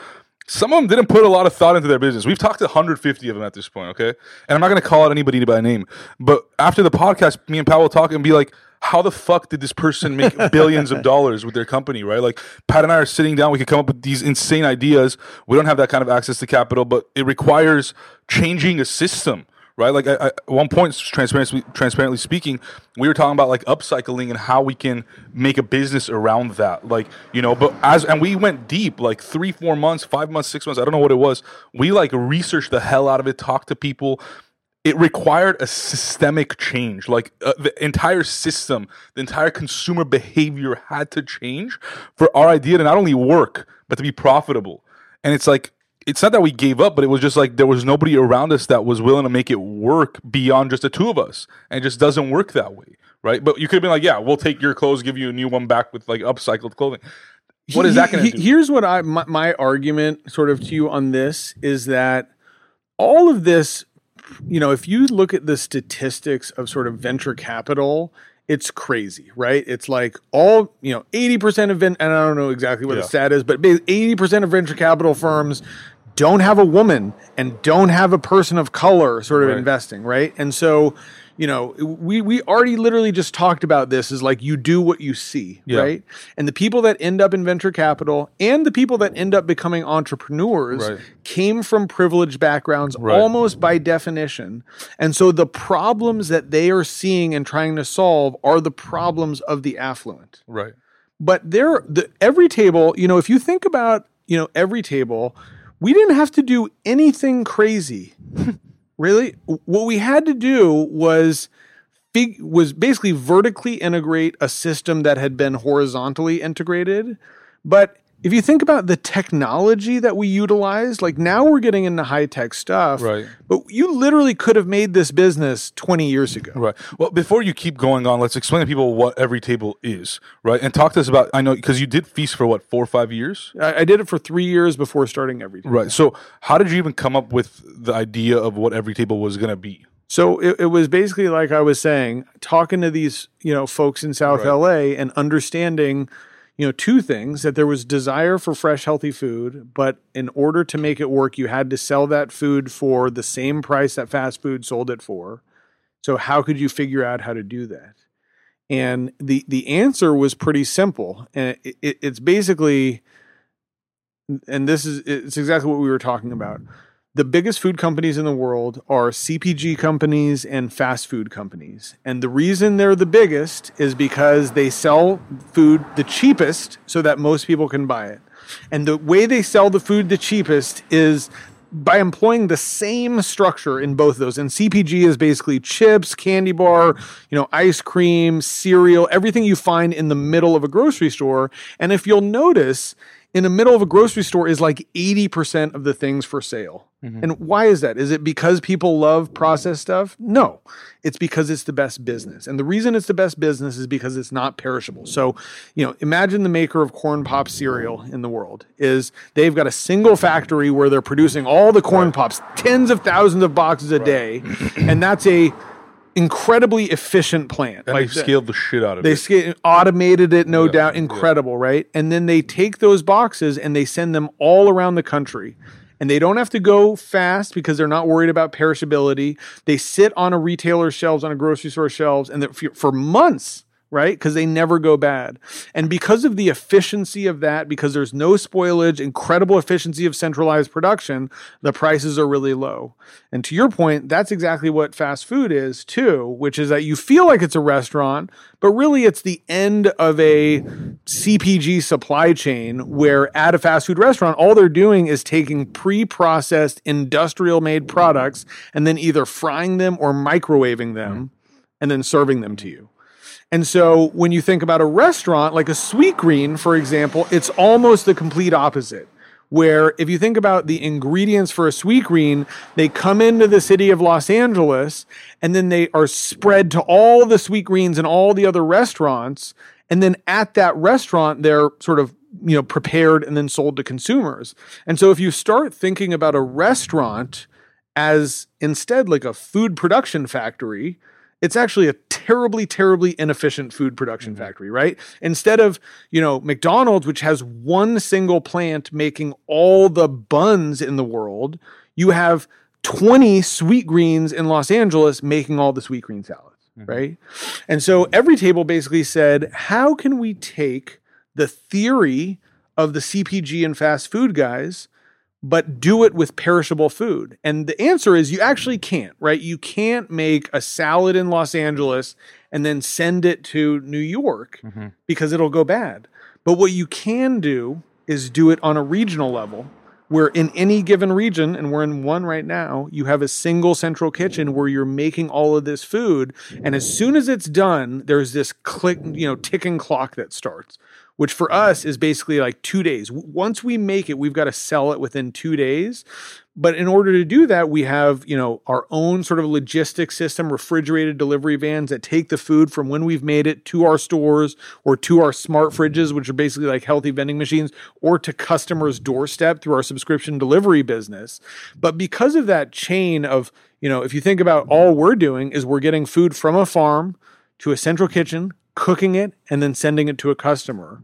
some of them didn't put a lot of thought into their business. We've talked to 150 of them at this point, okay? And I'm not going to call out anybody by name, but after the podcast, me and Pat will talk and be like, how the fuck did this person make billions of dollars with their company, right? Like Pat and I are sitting down, we could come up with these insane ideas. We don't have that kind of access to capital, but it requires changing a system, right? Like I, I, at one point, transparently, transparently speaking, we were talking about like upcycling and how we can make a business around that. Like you know, but as and we went deep, like three, four months, five months, six months. I don't know what it was. We like researched the hell out of it, talked to people. It required a systemic change. Like uh, the entire system, the entire consumer behavior had to change for our idea to not only work but to be profitable. And it's like it's not that we gave up, but it was just like there was nobody around us that was willing to make it work beyond just the two of us. And it just doesn't work that way, right? But you could have been like, yeah, we'll take your clothes, give you a new one back with like upcycled clothing. What is that going to do? Here's what I my, my argument sort of to you on this is that all of this, you know, if you look at the statistics of sort of venture capital, it's crazy, right? It's like all, you know, 80% of, and I don't know exactly what Yeah. the stat is, but 80% of venture capital firms don't have a woman and don't have a person of color sort of Right. investing, right? And so, you know, we we already literally just talked about this is like you do what you see, Yeah. right? And the people that end up in venture capital and the people that end up becoming entrepreneurs Right. came from privileged backgrounds Right. almost by definition. And so the problems that they are seeing and trying to solve are the problems of the affluent right. but there the Everytable you know if you think about you know Everytable we didn't have to do anything crazy really? What we had to do was fig- was basically vertically integrate a system that had been horizontally integrated but if you think about the technology that we utilized like now we're getting into high tech stuff Right. but you literally could have made this business 20 years ago Right. Well, before you keep going on, let's explain to people what Everytable is, right? And talk to us about. I know because you did feast for what four or five years, I, I did it for three years before starting Everytable. right? So, how did you even come up with the idea of what Everytable was going to be? So it, it was basically like I was saying, talking to these, you know, folks in South Right. LA and understanding, you know, two things that there was desire for fresh, healthy food, but in order to make it work, you had to sell that food for the same price that fast food sold it for. So how could you figure out how to do that? And the the answer was pretty simple, and it, it, it's basically, and this is it's exactly what we were talking about the biggest food companies in the world are CPG companies and fast food companies. And the reason they're the biggest is because they sell food the cheapest so that most people can buy it. And the way they sell the food the cheapest is by employing the same structure in both those. And CPG is basically chips, candy bar, you know, ice cream, cereal, everything you find in the middle of a grocery store. And if you'll notice, in the middle of a grocery store is like 80% of the things for sale. Mm-hmm. And why is that? Is it because people love processed stuff? No. It's because it's the best business. And the reason it's the best business is because it's not perishable. So, you know, imagine the maker of corn pop cereal in the world is they've got a single factory where they're producing all the corn pops, tens of thousands of boxes a day, and that's a incredibly efficient plant. And Like they scaled the shit out of it. they it. automated it, no Yeah, doubt, yeah. incredible, right? And then they take those boxes and they send them all around the country. And they don't have to go fast because they're not worried about perishability. They sit on a retailer's shelves, on a grocery store shelves, and for months, right? Because they never go bad. And because of the efficiency of that, because there's no spoilage, incredible efficiency of centralized production, the prices are really low. And to your point, that's exactly what fast food is too, which is that you feel like it's a restaurant, but really it's the end of a CPG supply chain where at a fast food restaurant, all they're doing is taking pre processed industrial made products and then either frying them or microwaving them and then serving them to you. And so when you think about a restaurant, like a Sweetgreen, for example, it's almost the complete opposite. Where if you think about the ingredients for a Sweetgreen, they come into the city of Los Angeles and then they are spread to all the Sweetgreens and all the other restaurants. And then at that restaurant, they're sort of you know prepared and then sold to consumers. And so if you start thinking about a restaurant as instead like a food production factory, it's actually a terribly terribly inefficient food production Mm-hmm. factory right instead of you know mcdonald's which has one single plant making all the buns in the world you have 20 Sweetgreens in los angeles making all the Sweetgreen salads Mm-hmm. right and so Everytable basically said how can we take the theory of the cpg and fast food guys but do it with perishable food? And the answer is you actually can't, right? You can't make a salad in Los Angeles and then send it to New York mm-hmm. because it'll go bad. But what you can do is do it on a regional level where in any given region, and we're in one right now, you have a single central kitchen where you're making all of this food. And as soon as it's done, there's this click, you know, ticking clock that starts which for mm-hmm. us is basically like two days. Once we make it, we've got to sell it within two days. But in order to do that, we have, you know, our own sort of logistics system, refrigerated delivery vans that take the food from when we've made it to our stores or to our smart fridges, which are basically like healthy vending machines, or to customers' doorstep through our subscription delivery business. But because of that chain of, you know, if you think about all we're doing is we're getting food from a farm to a central kitchen, cooking it, and then sending it to a customer.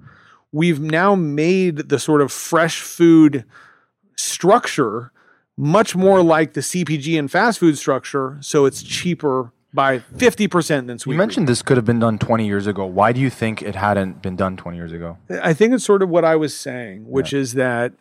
We've now made the sort of fresh food structure much more like the CPG and fast food structure, so it's cheaper by 50% than sweet. You mentioned this could have been done 20 years ago. Why do you think it hadn't been done 20 years ago? I think it's sort of what I was saying, which is that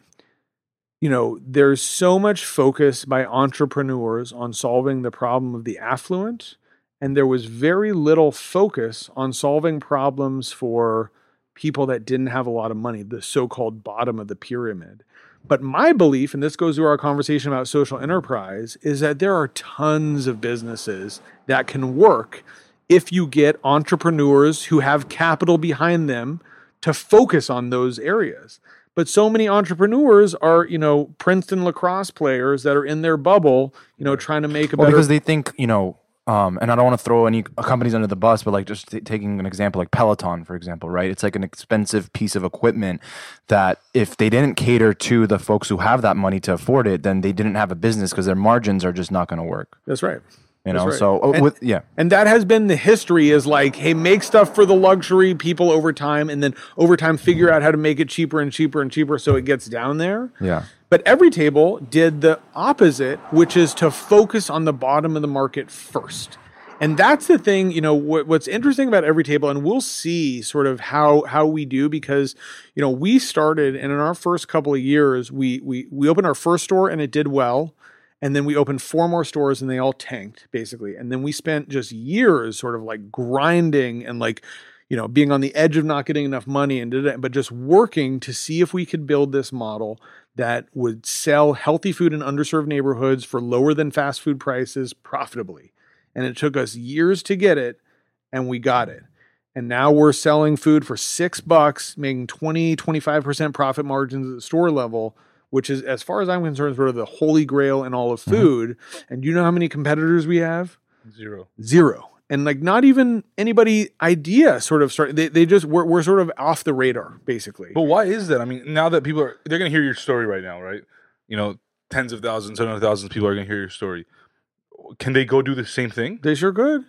you know, there's so much focus by entrepreneurs on solving the problem of the affluent, and there was very little focus on solving problems for people that didn't have a lot of money, the so-called bottom of the pyramid. But my belief, and this goes to our conversation about social enterprise, is that there are tons of businesses that can work if you get entrepreneurs who have capital behind them to focus on those areas. But so many entrepreneurs are, you know, Princeton lacrosse players that are in their bubble, you know, trying to make a Well, better. because they think, you know, um, and I don't want to throw any companies under the bus, but like just t- taking an example, like Peloton, for example, right? It's like an expensive piece of equipment that if they didn't cater to the folks who have that money to afford it, then they didn't have a business because their margins are just not going to work. That's right. You know, right. so uh, And- with yeah, And that has been the history is like, hey, make stuff for the luxury people over time, and then over time figure out how to make it cheaper and cheaper and cheaper so it gets down there. yeah. But Everytable did the opposite, which is to focus on the bottom of the market first. And that's the thing, you know, what, what's interesting about Everytable, and we'll see sort of how how we do because, you know, we started and in our first couple of years, we we we opened our first store and it did well. And then we opened four more stores and they all tanked basically. And then we spent just years sort of like grinding and like, you know, being on the edge of not getting enough money and but just working to see if we could build this model that would sell healthy food in underserved neighborhoods for lower than fast food prices profitably. And it took us years to get it, and we got it. And now we're selling food for six bucks, making 20, 25% profit margins at the store level, which is, as far as I'm concerned, sort of the holy grail in all of mm-hmm. food. And do you know how many competitors we have? Zero. Zero. And like not even anybody idea sort of start they, they just we're, we're sort of off the radar basically. But why is that? I mean, now that people are they're gonna hear your story right now, right? You know, tens of thousands, hundreds of thousands of people are gonna hear your story. Can they go do the same thing? They sure could.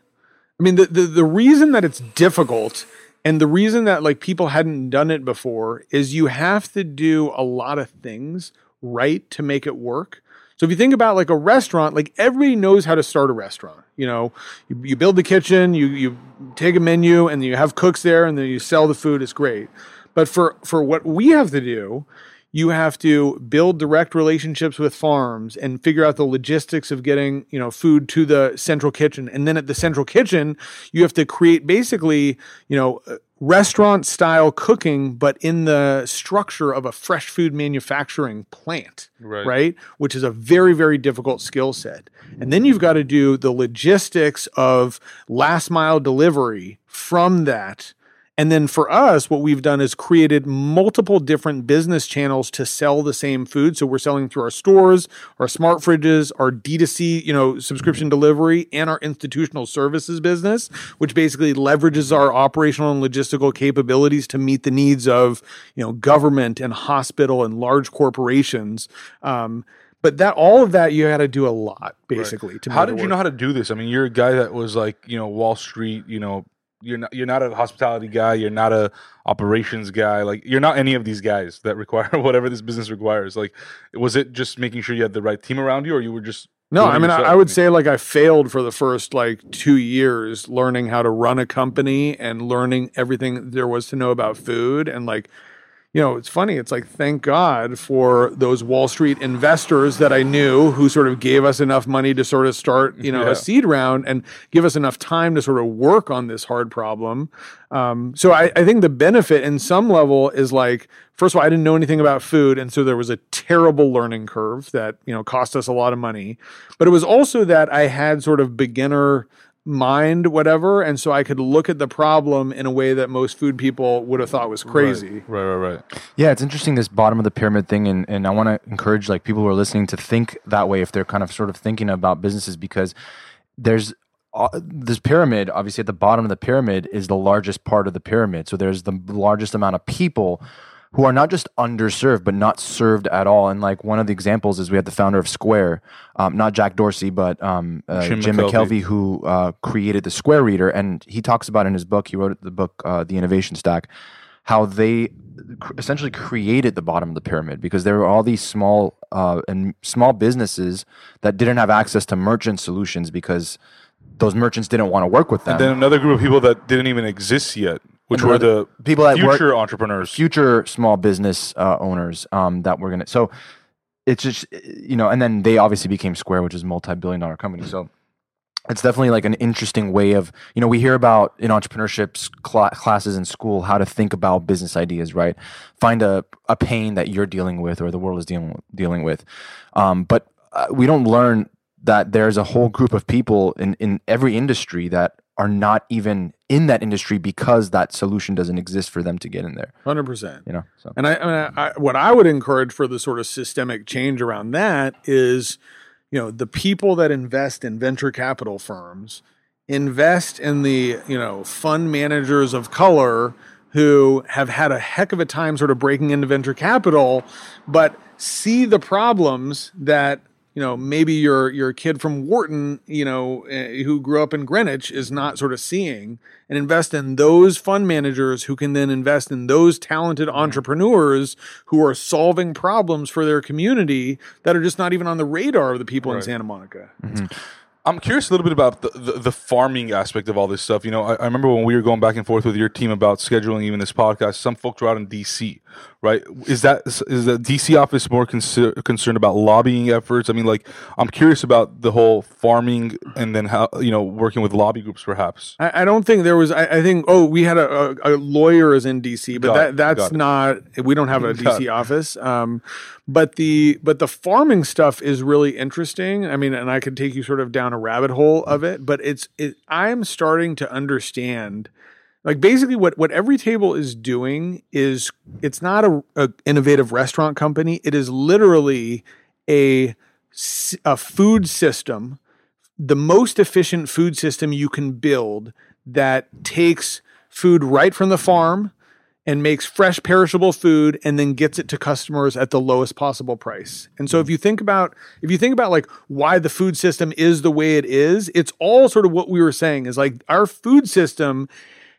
I mean, the, the the reason that it's difficult and the reason that like people hadn't done it before is you have to do a lot of things right to make it work. So if you think about like a restaurant, like everybody knows how to start a restaurant. You know, you, you build the kitchen, you you take a menu, and you have cooks there, and then you sell the food. It's great. But for for what we have to do, you have to build direct relationships with farms and figure out the logistics of getting you know food to the central kitchen and then at the central kitchen you have to create basically you know restaurant style cooking but in the structure of a fresh food manufacturing plant Right. right which is a very very difficult skill set and then you've got to do the logistics of last mile delivery from that and then for us, what we've done is created multiple different business channels to sell the same food. So we're selling through our stores, our smart fridges, our D2C, you know, subscription delivery, and our institutional services business, which basically leverages our operational and logistical capabilities to meet the needs of, you know, government and hospital and large corporations. Um, but that all of that you had to do a lot basically. To How did you know how to do this? I mean, you're a guy that was like, you know, Wall Street, you know, you're not you're not a hospitality guy, you're not a operations guy, like you're not any of these guys that require whatever this business requires. Like was it just making sure you had the right team around you or you were just No, I mean, I. I would say like I failed for the first like two years learning how to run a company and learning everything there was to know about food. And like, you know, it's funny. It's like, thank God for those Wall Street investors that I knew who sort of gave us enough money to sort of start, you know, Yeah. a seed round and give us enough time to sort of work on this hard problem. Um, so I, I think the benefit in some level is like, first of all, I didn't know anything about food. And so there was a terrible learning curve that, you know, cost us a lot of money. But it was also that I had sort of beginner mind, whatever. And so I could look at the problem in a way that most food people would have thought was crazy. Right, right, right. Yeah, it's interesting this bottom of the pyramid thing, and, and I want to encourage like people who are listening to think that way if they're kind of sort of thinking about businesses because there's uh, this pyramid. Obviously, at the bottom of the pyramid is the largest part of the pyramid. So there's the largest amount of people who are not just underserved but not served at all. And like one of the examples is we had the founder of Square, um, not Jack Dorsey, but um, uh, Jim Jim, McKelvey. McKelvey, who uh, created the Square Reader, and he talks about in his book. He wrote the book, uh, The Innovation Stack how they cr- essentially created the bottom of the pyramid because there were all these small uh, and small businesses that didn't have access to merchant solutions because those merchants didn't want to work with them. And then another group of people that didn't even exist yet, which were the people that work- future entrepreneurs. future small business uh, owners um, that were gonna. So it's just you know, and then they obviously became Square, which is a multi-billion-dollar company. So it's definitely like an interesting way of you know we hear about in entrepreneurship cl- classes in school how to think about business ideas right find a, a pain that you're dealing with or the world is dealing dealing with um, but uh, we don't learn that there's a whole group of people in, in every industry that are not even in that industry because that solution doesn't exist for them to get in there 100%. you know so And I, I, I, what I would encourage for the sort of systemic change around that is, you know, the people that invest in venture capital firms invest in the, you know, fund managers of color who have had a heck of a time sort of breaking into venture capital, but see the problems that you know maybe your your kid from Wharton, you know, eh, who grew up in Greenwich is not sort of seeing, and invest in those fund managers who can then invest in those talented entrepreneurs who are solving problems for their community that are just not even on the radar of the people in Santa Monica. I'm curious a little bit about the, the, the farming aspect of all this stuff. You know, I, I remember when we were going back and forth with your team about scheduling even this podcast. Some folks were out in D.C. Right? Is that is the D.C. office more concer- concerned about lobbying efforts? I mean, like, I'm curious about the whole farming and then how you know working with lobby groups, perhaps. I, I don't think there was. I, I think. Oh, we had a, a, a lawyer is in DC, but Got that it, that's it. not. We don't have a Got DC it. office. Um, but the but the farming stuff is really interesting. I mean, and I could take you sort of down a rabbit hole of it. But it's it. I'm starting to understand. Like basically, what what Everytable is doing is it's not a, a innovative restaurant company. It is literally a a food system the most efficient food system you can build that takes food right from the farm and makes fresh perishable food and then gets it to customers at the lowest possible price. And so if you think about if you think about like why the food system is the way it is, it's all sort of what we were saying is like our food system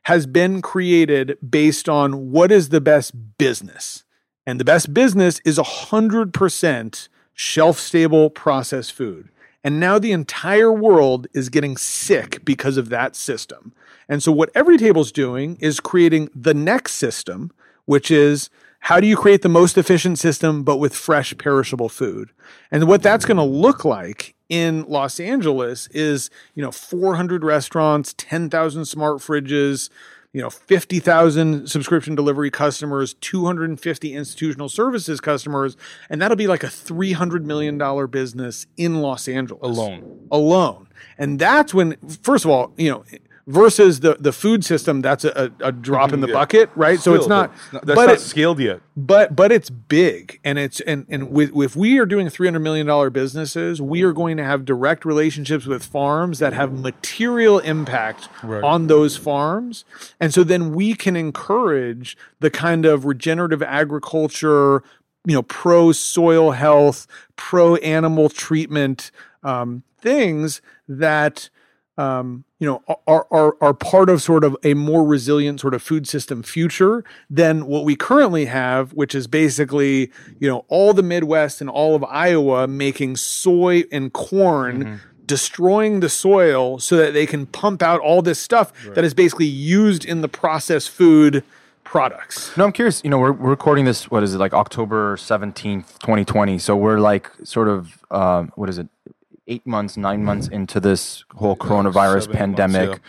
has been created based on what is the best business. And the best business is 100% shelf stable processed food. And now the entire world is getting sick because of that system. And so what Everytable's doing is creating the next system, which is how do you create the most efficient system but with fresh perishable food? And what that's going to look like in los angeles is you know 400 restaurants 10000 smart fridges you know 50,000 subscription delivery customers 250 institutional services customers and that'll be like a 300 million dollar business in Los Angeles. Alone. alone. And that's when first of all you know versus the the food system that's a, a drop in the Yeah. bucket right so it's not but that's but not it- scaled yet. but but it's big and it's and and with, if we are doing 300 million dollar businesses we are going to have direct relationships with farms that have material impact Right. on those farms and so then we can encourage the kind of regenerative agriculture you know pro soil health pro animal treatment um, things that um, you know, are, are are part of sort of a more resilient sort of food system future than what we currently have, which is basically, you know, all the Midwest and all of Iowa making soy and corn, destroying the soil so that they can pump out all this stuff that is basically used in the processed food products. No, I'm curious. You know, we're, we're recording this. What is it like October seventeenth, twenty twenty? So we're like sort of um, what is it? Eight months, nine months into this whole coronavirus seven, eight months, pandemic.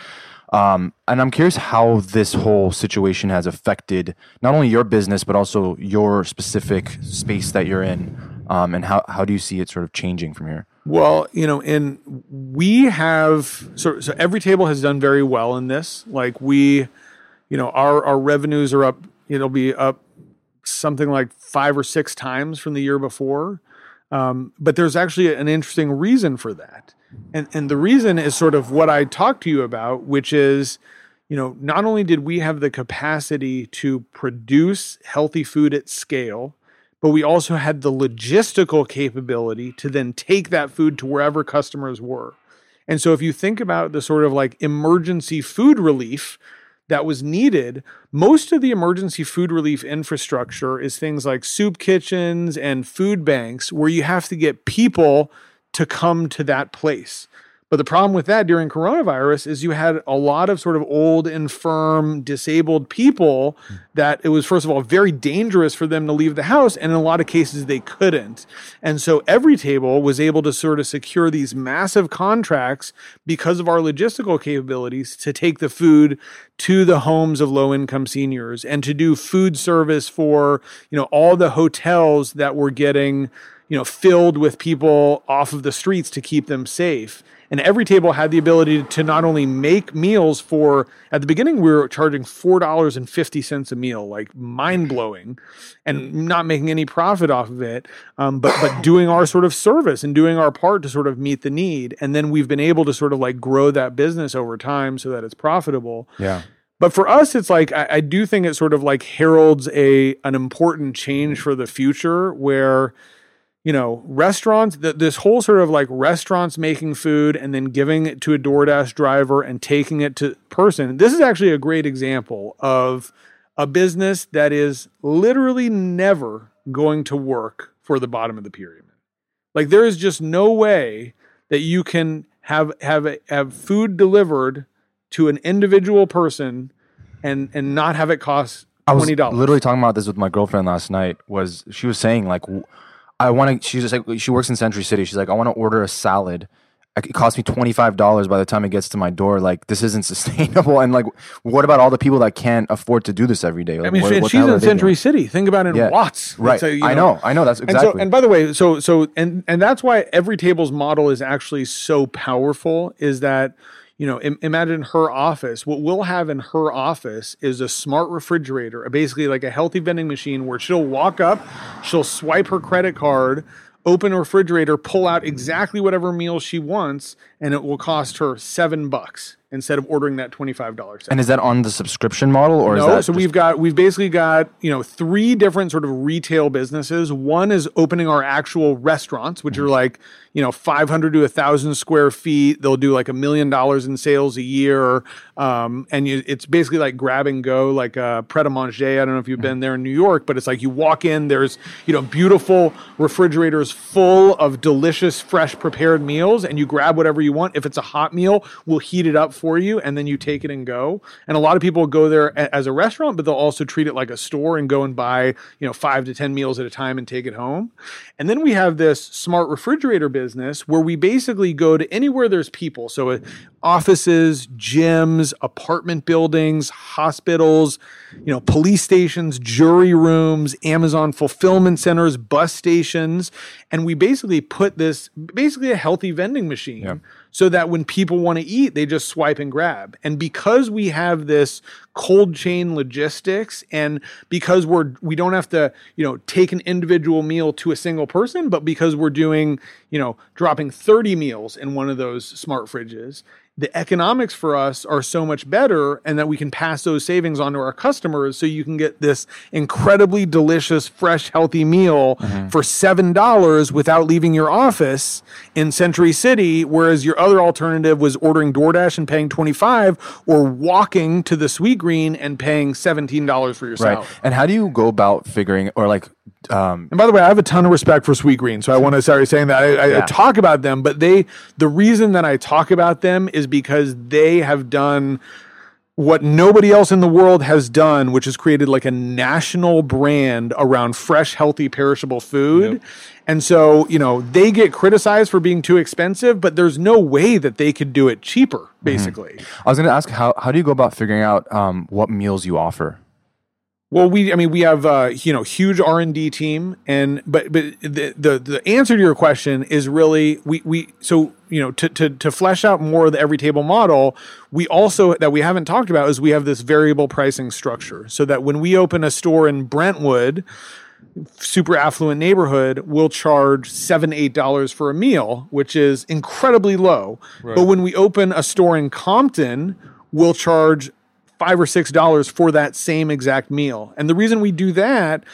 Um, and I'm curious how this whole situation has affected not only your business but also your specific space that you're in. Um, and how how do you see it sort of changing from here? Well, you know, and we have so so Everytable has done very well in this. Like we, you know, our our revenues are up. It'll be up something like five or six times from the year before. Um, but there's actually an interesting reason for that, and and the reason is sort of what I talked to you about, which is, you know, not only did we have the capacity to produce healthy food at scale, but we also had the logistical capability to then take that food to wherever customers were. And so if you think about the sort of like emergency food relief that was needed, most of the emergency food relief infrastructure is things like soup kitchens and food banks where you have to get people to come to that place. But the problem with that during coronavirus is you had a lot of sort of old, infirm, disabled people hmm. that it was, first of all, very dangerous for them to leave the house. And in a lot of cases, they couldn't. And so Everytable was able to sort of secure these massive contracts because of our logistical capabilities to take the food to the homes of low income seniors and to do food service for, you know, all the hotels that were getting you know, filled with people off of the streets to keep them safe. And Everytable had the ability to not only make meals for, at the beginning, we were charging $4.50 a meal, like mind blowing, and not making any profit off of it, um, but, but doing our sort of service and doing our part to sort of meet the need. And then we've been able to sort of like grow that business over time so that it's profitable. Yeah. But for us, it's like I, I do think it sort of like heralds a an important change for the future where you know, restaurants, th- this whole sort of like restaurants making food and then giving it to a DoorDash driver and taking it to person. This is actually a great example of a business that is literally never going to work for the bottom of the pyramid. Like there is just no way that you can have have a, have food delivered to an individual person and and not have it cost I was twenty dollars. literally talking about this with my girlfriend last night. Was she was saying like, I want to. She's just like she works in Century City. She's like, I want to order a salad. It costs me twenty five dollars by the time it gets to my door. Like this isn't sustainable. And like, what about all the people that can't afford to do this every day? I mean, what- and what she's in Century doing? City. Think about it Yeah. Watts. Right. A, you I know. I know. That's And exactly. so, and by the way, so so and and that's why Everytable's model is actually so powerful. Is that you know, Im- imagine her office. What we'll have in her office is a smart refrigerator, basically like a healthy vending machine, where she'll walk up, she'll swipe her credit card. Open a refrigerator, pull out exactly whatever meal she wants, and it will cost her seven bucks instead of ordering that twenty five dollars. and is that on the subscription model or is No, that so we've got we've basically got you know three different sort of retail businesses. One is opening our actual restaurants, which are like you know 500 to a thousand square feet. They'll do like a million dollars in sales a year, um, and you, it's basically like grab and go, like uh, Pret a Manger. I don't know if you've been there in New York, but it's like you walk in, there's you know beautiful refrigerators full of delicious, fresh prepared meals, and you grab whatever you want. If it's a hot meal, we'll heat it up for you and then you take it and go. And a lot of people go there a- as a restaurant, but they'll also treat it like a store and go and buy, you know, five to 10 meals at a time and take it home. And then we have this smart refrigerator business where we basically go to anywhere there's people. So uh, offices, gyms, apartment buildings, hospitals, you know, police stations, jury rooms, Amazon fulfillment centers, bus stations, and we basically put this basically a healthy vending machine so that when people want to eat, they just swipe and grab. And because we have this cold chain logistics and because we're we don't have to, you know, take an individual meal to a single person, but because we're doing, you know, dropping 30 meals in one of those smart fridges, the economics for us are so much better and that we can pass those savings on to our customers. So you can get this incredibly delicious fresh healthy meal mm-hmm. for $7 without leaving your office in Century City whereas your other alternative was ordering DoorDash and paying 25 or walking to the Sweetgreen and paying $17 for your Right. And how do you go about figuring or like um And by the way, I have a ton of respect for Sweetgreen, so I want to start saying that I, I, I talk about them, but they the reason that I talk about them is because they have done what nobody else in the world has done, which is created like a national brand around fresh, healthy, perishable food. And so, you know, they get criticized for being too expensive, but there's no way that they could do it cheaper, basically. I was going to ask how how do you go about figuring out um what meals you offer? Well, we, I mean, we have, uh, you know, huge R and D team, and but but the, the the answer to your question is really we we so you know to to to flesh out more of the Everytable model, we also that we haven't talked about is we have this variable pricing structure, so that when we open a store in Brentwood, super affluent neighborhood will charge seven eight dollars for a meal which is incredibly low. But when we open a store in compton we'll charge five or six dollars for that same exact meal and the reason we do that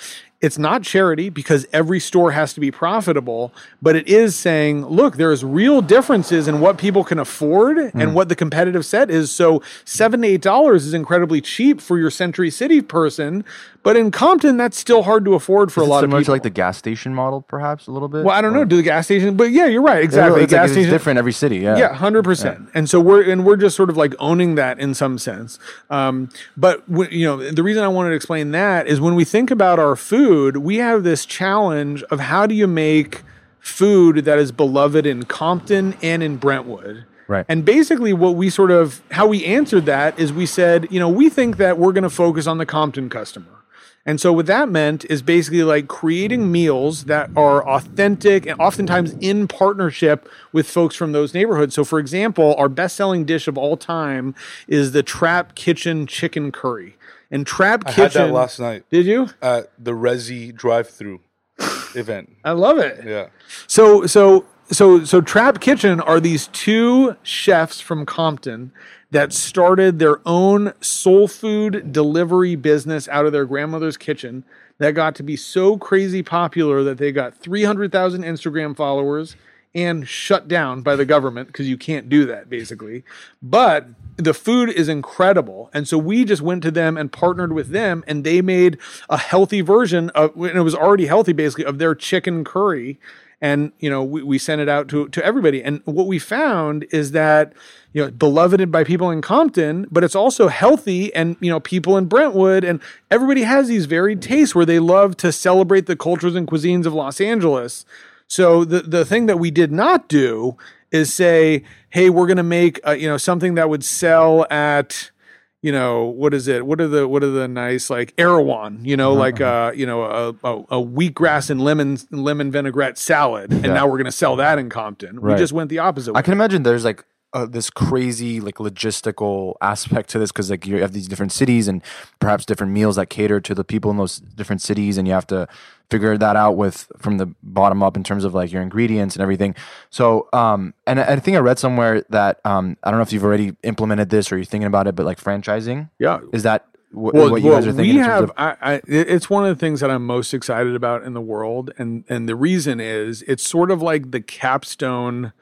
it's not charity because every store has to be profitable, but it is saying, look, there's real differences in what people can afford and hmm. what the competitive set is. So seven to eight dollars is incredibly cheap for your Century City person, but in Compton, that's still hard to afford for Is a lot of people. like the gas station model, perhaps a little bit. well, I don't know, do the gas station, but yeah, you're right, exactly. It's, like gas it's station, different every city. Yeah. yeah, hundred percent. And so we're and we're just sort of like owning that in some sense. Um, but w- you know, the reason I wanted to explain that is when we think about our food, we have this challenge of how do you make food that is beloved in Compton and in Brentwood. Right. And basically, what we sort of how we answered that is we said, you know, we think that we're going to focus on the Compton customer. And so what that meant is basically like creating meals that are authentic and oftentimes in partnership with folks from those neighborhoods. So for example, our best-selling dish of all time is the Trap Kitchen chicken curry. And Trap I Kitchen had that last night Did you? at the Resi drive-through event. I love it. Yeah. So so so so Trap Kitchen are these two chefs from Compton that started their own soul food delivery business out of their grandmother's kitchen that got to be so crazy popular that they got 300,000 Instagram followers and shut down by the government because you can't do that basically. But the food is incredible. And so we just went to them and partnered with them and they made a healthy version of and it was already healthy basically of their chicken curry and you know we, we sent it out to to everybody. And what we found is that you know beloved by people in compton but it's also healthy and you know people in brentwood. And everybody has these varied tastes where they love to celebrate the cultures and cuisines of los angeles. So the the thing that we did not do is say hey we're going to make uh, you know something that would sell at you know what is it what are the what are the nice like Erewhon you know like uh you know a, a, a wheatgrass and lemon lemon vinaigrette salad. And now we're going to sell that in Compton. We just went the opposite way. I can imagine there's like uh, this crazy like logistical aspect to this because like you have these different cities and perhaps different meals that cater to the people in those different cities and you have to figure that out with from the bottom up in terms of like your ingredients and everything. So um and i I think i read somewhere that um i don't know if you've already implemented this or you're thinking about it but like franchising yeah. is that wh- well, what you well, guys are thinking we have of I, I it's one of the things that i'm most excited about in the world and and the reason is it's sort of like the capstone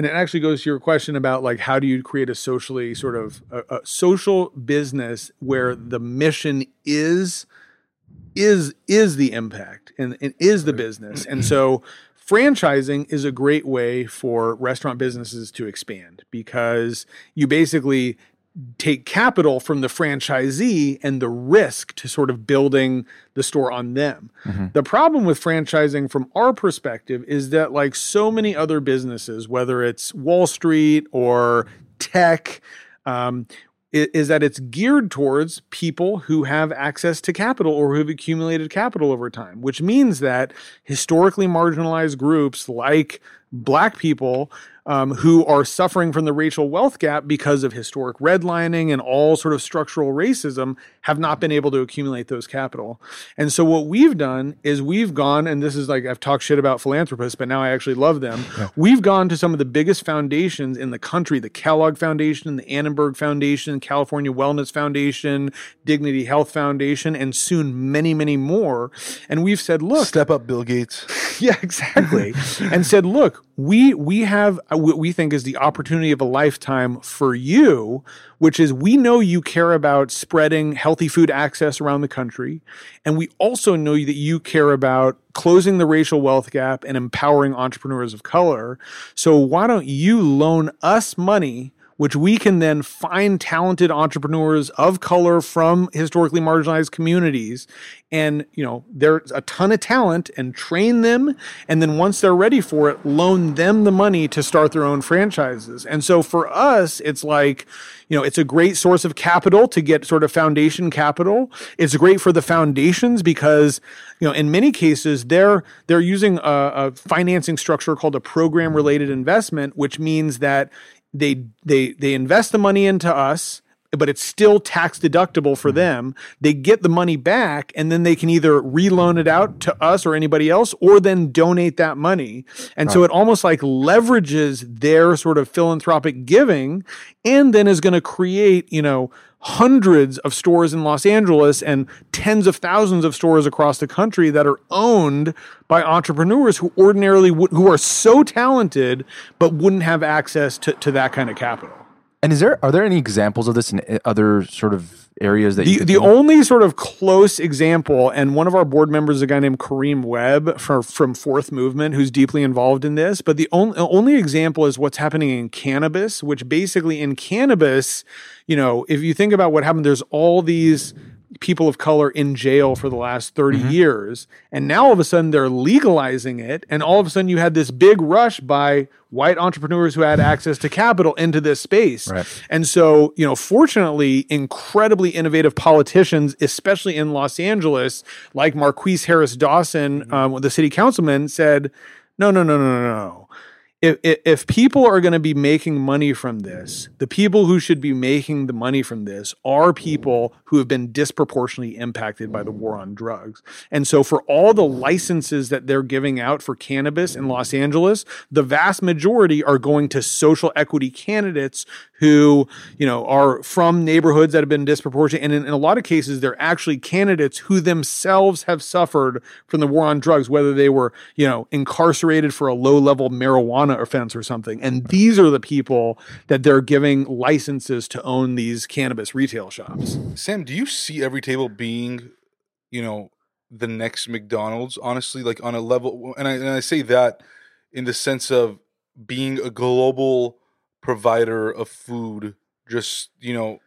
and it actually goes to your question about like how do you create a socially sort of a, a social business where the mission is is is the impact and, and is the business. And so franchising is a great way for restaurant businesses to expand because you basically take capital from the franchisee and the risk to sort of building the store on them. Mm-hmm. The problem with franchising from our perspective is that like so many other businesses, whether it's Wall Street or tech, um, is that it's geared towards people who have access to capital or who have accumulated capital over time, which means that historically marginalized groups like black people um, who are suffering from the racial wealth gap because of historic redlining and all sort of structural racism have not been able to accumulate those capital. And so what we've done is we've gone, and this is like I've talked shit about philanthropists, but now I actually love them. Yeah. We've gone to some of the biggest foundations in the country: the Kellogg Foundation, the Annenberg Foundation, California Wellness Foundation, Dignity Health Foundation, and soon many, many more. And we've said, look, step up, Bill Gates. yeah, exactly. and said, look, we we have what we think is the opportunity of a lifetime for you, which is we know you care about spreading healthy food access around the country, and we also know that you care about closing the racial wealth gap and empowering entrepreneurs of color. So why don't you loan us money? Which we can then find talented entrepreneurs of color from historically marginalized communities and you know there's a ton of talent and train them. And then once they're ready for it loan them the money to start their own franchises. And so for us it's like you know it's a great source of capital to get sort of foundation capital. It's great for the foundations because you know in many cases they're they're using a, a financing structure called a program related investment which means that they they they invest the money into us but it's still tax deductible for mm-hmm. them. They get the money back and then they can either reloan it out to us or anybody else or then donate that money. And right. so it almost like leverages their sort of philanthropic giving and then is going to create, you know, hundreds of stores in Los Angeles and tens of thousands of stores across the country that are owned by entrepreneurs who ordinarily would, who are so talented but wouldn't have access to, to that kind of capital. And is there are there any examples of this in other sort of areas that the the only sort of close example, and one of our board members is a guy named Kareem Webb from from Fourth Movement, who's deeply involved in this. But the only only example is what's happening in cannabis, which basically in cannabis, you know, if you think about what happened, there's all these people of color in jail for the last 30 mm-hmm. years. And now all of a sudden they're legalizing it. And all of a sudden you had this big rush by white entrepreneurs who had access to capital into this space. Right. And so, you know, fortunately, incredibly innovative politicians, especially in Los Angeles, like Marqueece Harris Dawson, mm-hmm. um, the city councilman, said, no, no, no, no, no, no if, if people are going to be making money from this, the people who should be making the money from this are people who have been disproportionately impacted by the war on drugs. And so, for all the licenses that they're giving out for cannabis in Los Angeles, the vast majority are going to social equity candidates who, you know, are from neighborhoods that have been disproportionate. And in, in a lot of cases, they're actually candidates who themselves have suffered from the war on drugs, whether they were, you know, incarcerated for a low level marijuana offense or something. And these are the people that they're giving licenses to own these cannabis retail shops. Sam, do you see Everytable being, you know, the next McDonald's, honestly, like on a level, and I, and I say that in the sense of being a global provider of food just you know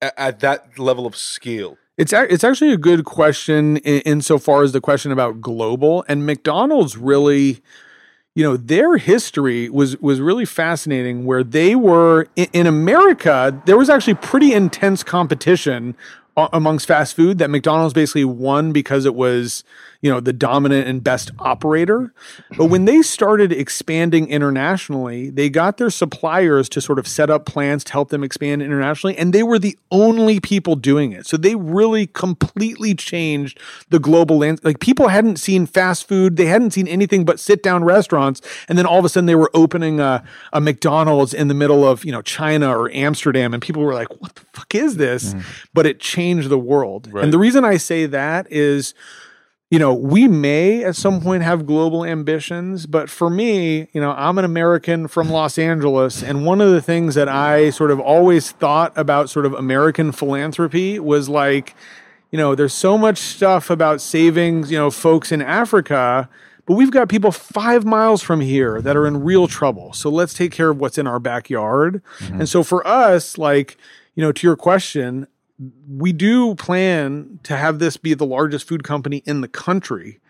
at, at that level of scale? It's a, it's actually a good question in, insofar as the question about global and McDonald's really you know their history was was really fascinating where they were in, in America there was actually pretty intense competition amongst fast food that McDonald's basically won because it was you know the dominant and best operator but when they started expanding internationally they got their suppliers to sort of set up plans to help them expand internationally and they were the only people doing it so they really completely changed the global landscape like people hadn't seen fast food they hadn't seen anything but sit down restaurants and then all of a sudden they were opening a, a mcdonald's in the middle of you know china or amsterdam and people were like what the fuck is this mm. but it changed the world right. and the reason i say that is you know, we may at some point have global ambitions, but for me, you know, I'm an American from Los Angeles. And one of the things that I sort of always thought about sort of American philanthropy was like, you know, there's so much stuff about saving, you know, folks in Africa, but we've got people five miles from here that are in real trouble. So let's take care of what's in our backyard. Mm-hmm. And so for us, like, you know, to your question, we do plan to have this be the largest food company in the country.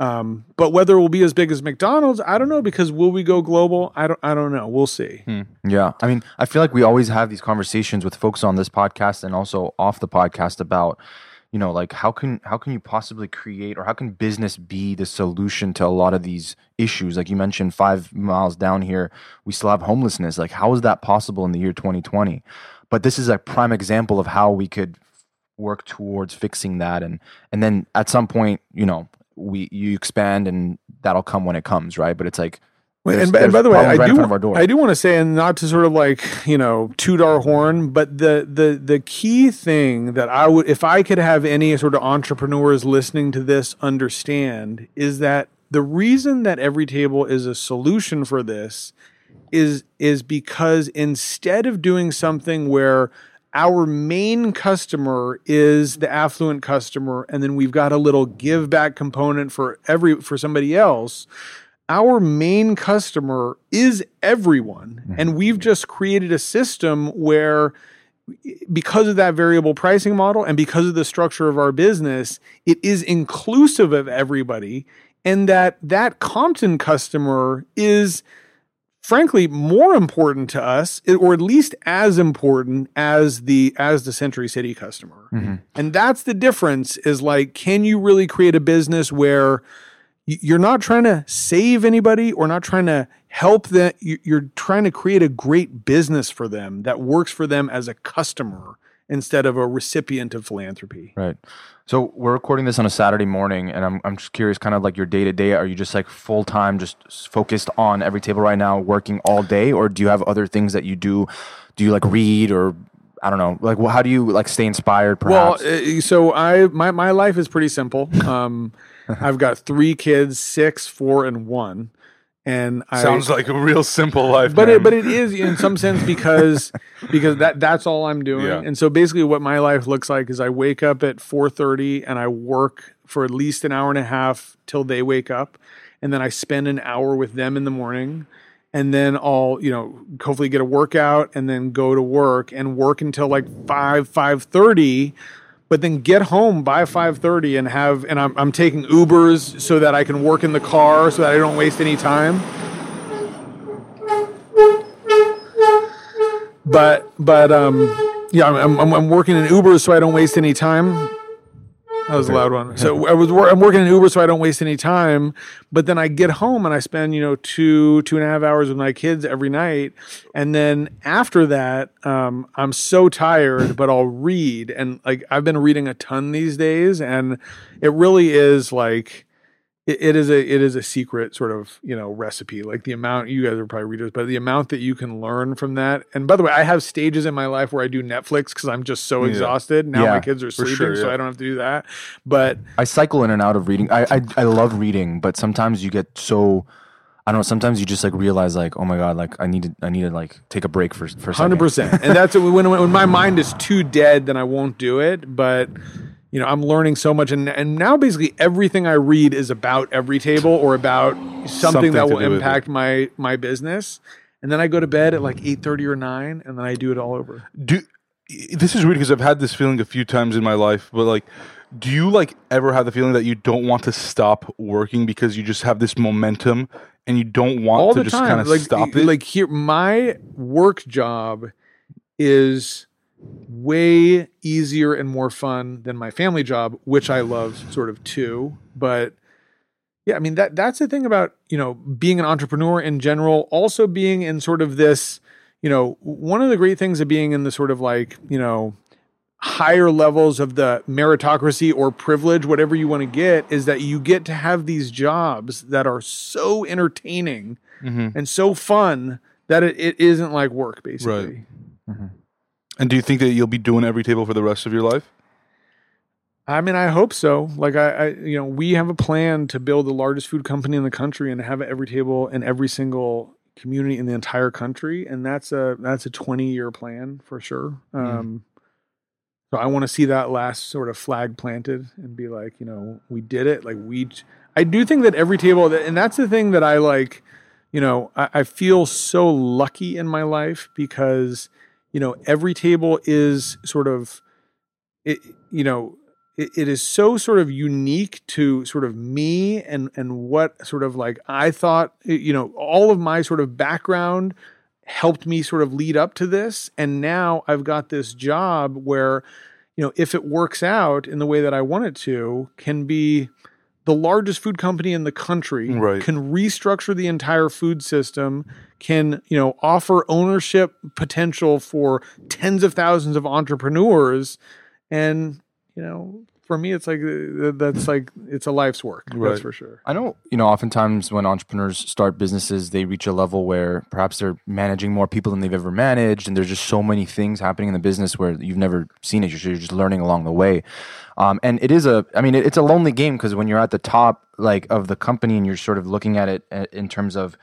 Um, but whether it will be as big as McDonald's, I don't know because will we go global? I don't I don't know. We'll see. Yeah. I mean, I feel like we always have these conversations with folks on this podcast and also off the podcast about, you know, like how can how can you possibly create or how can business be the solution to a lot of these issues? Like you mentioned 5 miles down here, we still have homelessness. Like how is that possible in the year 2020? But this is a prime example of how we could work towards fixing that and and then at some point, you know, we you expand and that'll come when it comes, right? But it's like there's- and, and by the way, I problems right in do our door. I do want to say, and not to sort of like you know toot our horn, but the the the key thing that I would, if I could have any sort of entrepreneurs listening to this understand, is that the reason that Everytable is a solution for this is is because instead of doing something where our main customer is the affluent customer and then we've got a little give back component for every for somebody else our main customer is everyone. Mm-hmm. And we've just created a system where because of that variable pricing model and because of the structure of our business it is inclusive of everybody and that that compton customer is frankly more important to us or at least as important as the as the century city customer. Mm-hmm. And that's the difference is like can you really create a business where you're not trying to save anybody or not trying to help them you're trying to create a great business for them that works for them as a customer instead of a recipient of philanthropy Right. So we're recording this on a Saturday morning, and I'm I'm just curious, kind of like your day to day. Are you just like full time, just focused on Everytable right now, working all day, or do you have other things that you do? Do you like read, or I don't know, like well, how do you like stay inspired? Well, Perhaps. uh, so I my my life is pretty simple. Um, I've got three kids, six, four, and one, and I Sounds like a real simple life. but man. it but it is in some sense because because that that's all I'm doing. Yeah. And so basically what my life looks like is I wake up at 4:30 and I work for at least an hour and a half till they wake up and then I spend an hour with them in the morning and then I'll, you know, hopefully get a workout and then go to work and work until like 5 5:30 but then get home by 5:30 and have and I'm I'm taking Ubers so that I can work in the car so that I don't waste any time. but but um yeah I'm, I'm, I'm working in ubers so i don't waste any time that was a loud one. So i was wor- i'm working in uber so i don't waste any time. But then i get home and i spend you know two two and a half hours with my kids every night. And then after that um, i'm so tired but i'll read. And like i've been reading a ton these days. And it really is like it, it is a it is a secret sort of you know recipe like the amount you guys are probably readers but the amount that you can learn from that and by the way i have stages in my life where i do netflix because i'm just so exhausted now my kids are sleeping sure, so i don't have to do that but I cycle in and out of reading. I, I I love reading, but sometimes you get so. I don't know. Sometimes you just like realize, like, oh my god, like I need to, I need to like take a break for for a. Hundred percent, and that's when when my mind is too dead, then I won't do it. But you know, I'm learning so much, and and now basically everything I read is about Everytable or about something, Something that will impact my my business. And then I go to bed at like eight thirty or nine, and then I do it all over. do this is weird because I've had this feeling a few times in my life, but like, do you like ever have the feeling that you don't want to stop working because you just have this momentum and you don't want all to just kind of like, stop it? Like here, my work job is way easier and more fun than my family job, which I love sort of too. But yeah, I mean that that's the thing about you know being an entrepreneur in general. Also being in sort of this, you know, one of the great things of being in the sort of like you know higher levels of the meritocracy or privilege, whatever you want to get, is that you get to have these jobs that are so entertaining Mhm. and so fun that it, it isn't like work, basically. And do you think that you'll be doing Everytable for the rest of your life? I mean, I hope so. Like I, I, you know, we have a plan to build the largest food company in the country and have Everytable in every single community in the entire country, and that's a that's a twenty year plan for sure. Um, So I want to see that last sort of flag planted and be like, you know, we did it. Like we, I do think that Everytable, and that's the thing that I like. You know, I, I feel so lucky in my life because, you know, Everytable is sort of, it, you know, it, it is so sort of unique to sort of me and and what sort of like I thought, you know, all of my sort of background helped me sort of lead up to this. And now I've got this job where you know if it works out in the way that I want it to can be the largest food company in the country Right. can restructure the entire food system can you know offer ownership potential for tens of thousands of entrepreneurs and you know for me it's like uh, that's like it's a life's work Right. that's for sure I know, you know, oftentimes when entrepreneurs start businesses, they reach a level where perhaps they're managing more people than they've ever managed, and there's just so many things happening in the business where you've never seen it. You're, you're just learning along the way, um, and it is a, I mean, it, it's a lonely game because when you're at the top, like of the company, and you're sort of looking at it uh, in terms of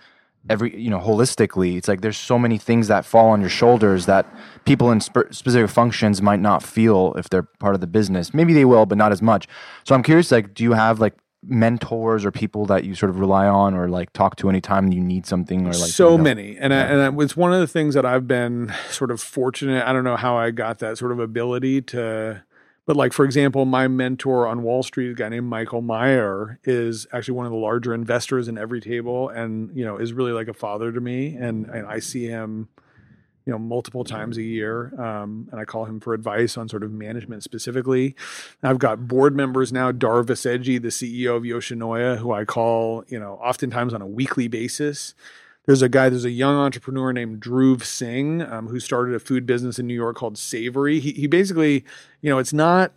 every you know holistically it's like there's so many things that fall on your shoulders that people in spe- specific functions might not feel if they're part of the business. Maybe they will but not as much. So i'm curious like do you have like mentors or people that you sort of rely on or like talk to anytime you need something or like so you know- many. And I, and I, it's one of the things that i've been sort of fortunate i don't know how i got that sort of ability to but like for example my mentor on wall street a guy named michael meyer is actually one of the larger investors in Everytable and you know is really like a father to me. And, and i see him you know multiple times a year um, and i call him for advice on sort of management specifically. I've got board members now dar Viseji, the ceo of yoshinoya who i call you know oftentimes on a weekly basis. There's a guy there's a young entrepreneur named dhruv singh um, who started a food business in new york called savory. He, he basically you know it's not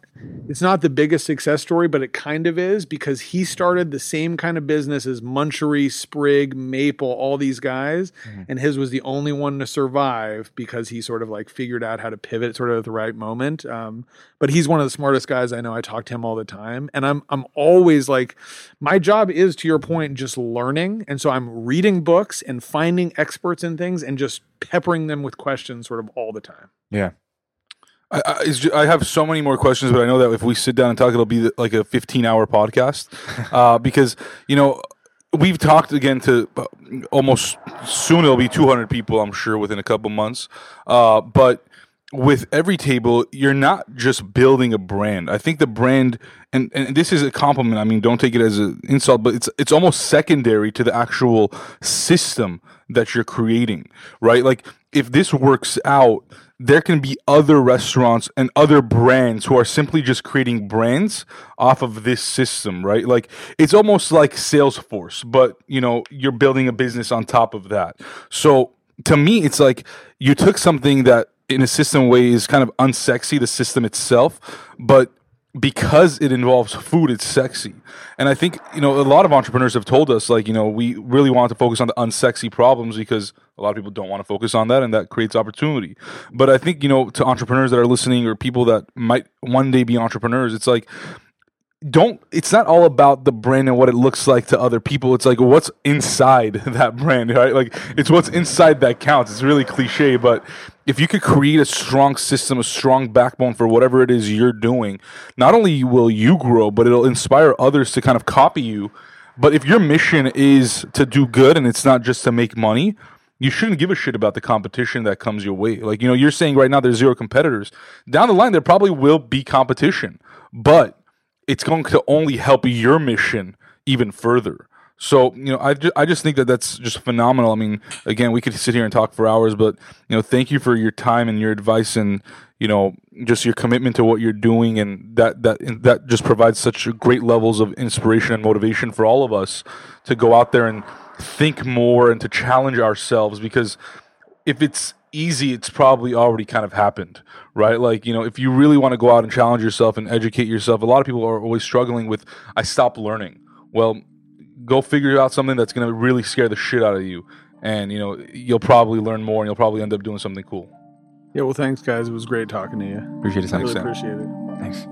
it's not the biggest success story, but it kind of is because he started the same kind of business as Munchery, Sprig, Maple, all these guys, and his was the only one to survive because he sort of like figured out how to pivot sort of at the right moment. Um, but he's one of the smartest guys I know. I talk to him all the time, and I'm I'm always like, my job is to your point, just learning, and so I'm reading books and finding experts in things and just peppering them with questions sort of all the time. yeah I, I, I have so many more questions, but I know that if we sit down and talk, it'll be like a 15 hour podcast. Uh, because, you know, we've talked again to uh, almost soon it'll be 200 people, I'm sure, within a couple months. Uh, but with Everytable, you're not just building a brand. I think the brand, and, and this is a compliment. I mean, don't take it as an insult, but it's it's almost secondary to the actual system that you're creating, right? Like if this works out, there can be other restaurants and other brands who are simply just creating brands off of this system, right? Like it's almost like Salesforce, but you know, you're building a business on top of that. So to me, it's like you took something that in a system way is kind of unsexy, the system itself, but because it involves food, it's sexy. And I think, you know, a lot of entrepreneurs have told us, like, you know, we really want to focus on the unsexy problems because a lot of people don't want to focus on that and that creates opportunity. But I think, you know, to entrepreneurs that are listening or people that might one day be entrepreneurs, it's like, don't it's not all about the brand and what it looks like to other people it's like what's inside that brand right like it's what's inside that counts it's really cliche but if you could create a strong system a strong backbone for whatever it is you're doing not only will you grow but it'll inspire others to kind of copy you but if your mission is to do good and it's not just to make money you shouldn't give a shit about the competition that comes your way. Like, you know, you're saying right now there's zero competitors. Down the line, there probably will be competition, but it's going to only help your mission even further. So, you know, I, ju- I just think that that's just phenomenal. I mean, again, we could sit here and talk for hours, but, you know, thank you for your time and your advice and, you know, just your commitment to what you're doing. And that, that, that just provides such great levels of inspiration and motivation for all of us to go out there and think more and to challenge ourselves because if it's easy, it's probably already kind of happened, right? Like, you know, if you really want to go out and challenge yourself and educate yourself, a lot of people are always struggling with, I stop learning. Well, go figure out something that's going to really scare the shit out of you. And, you know, you'll probably learn more and you'll probably end up doing something cool. Yeah, well, thanks, guys. It was great talking to you. appreciate it thanks really appreciate it. thanks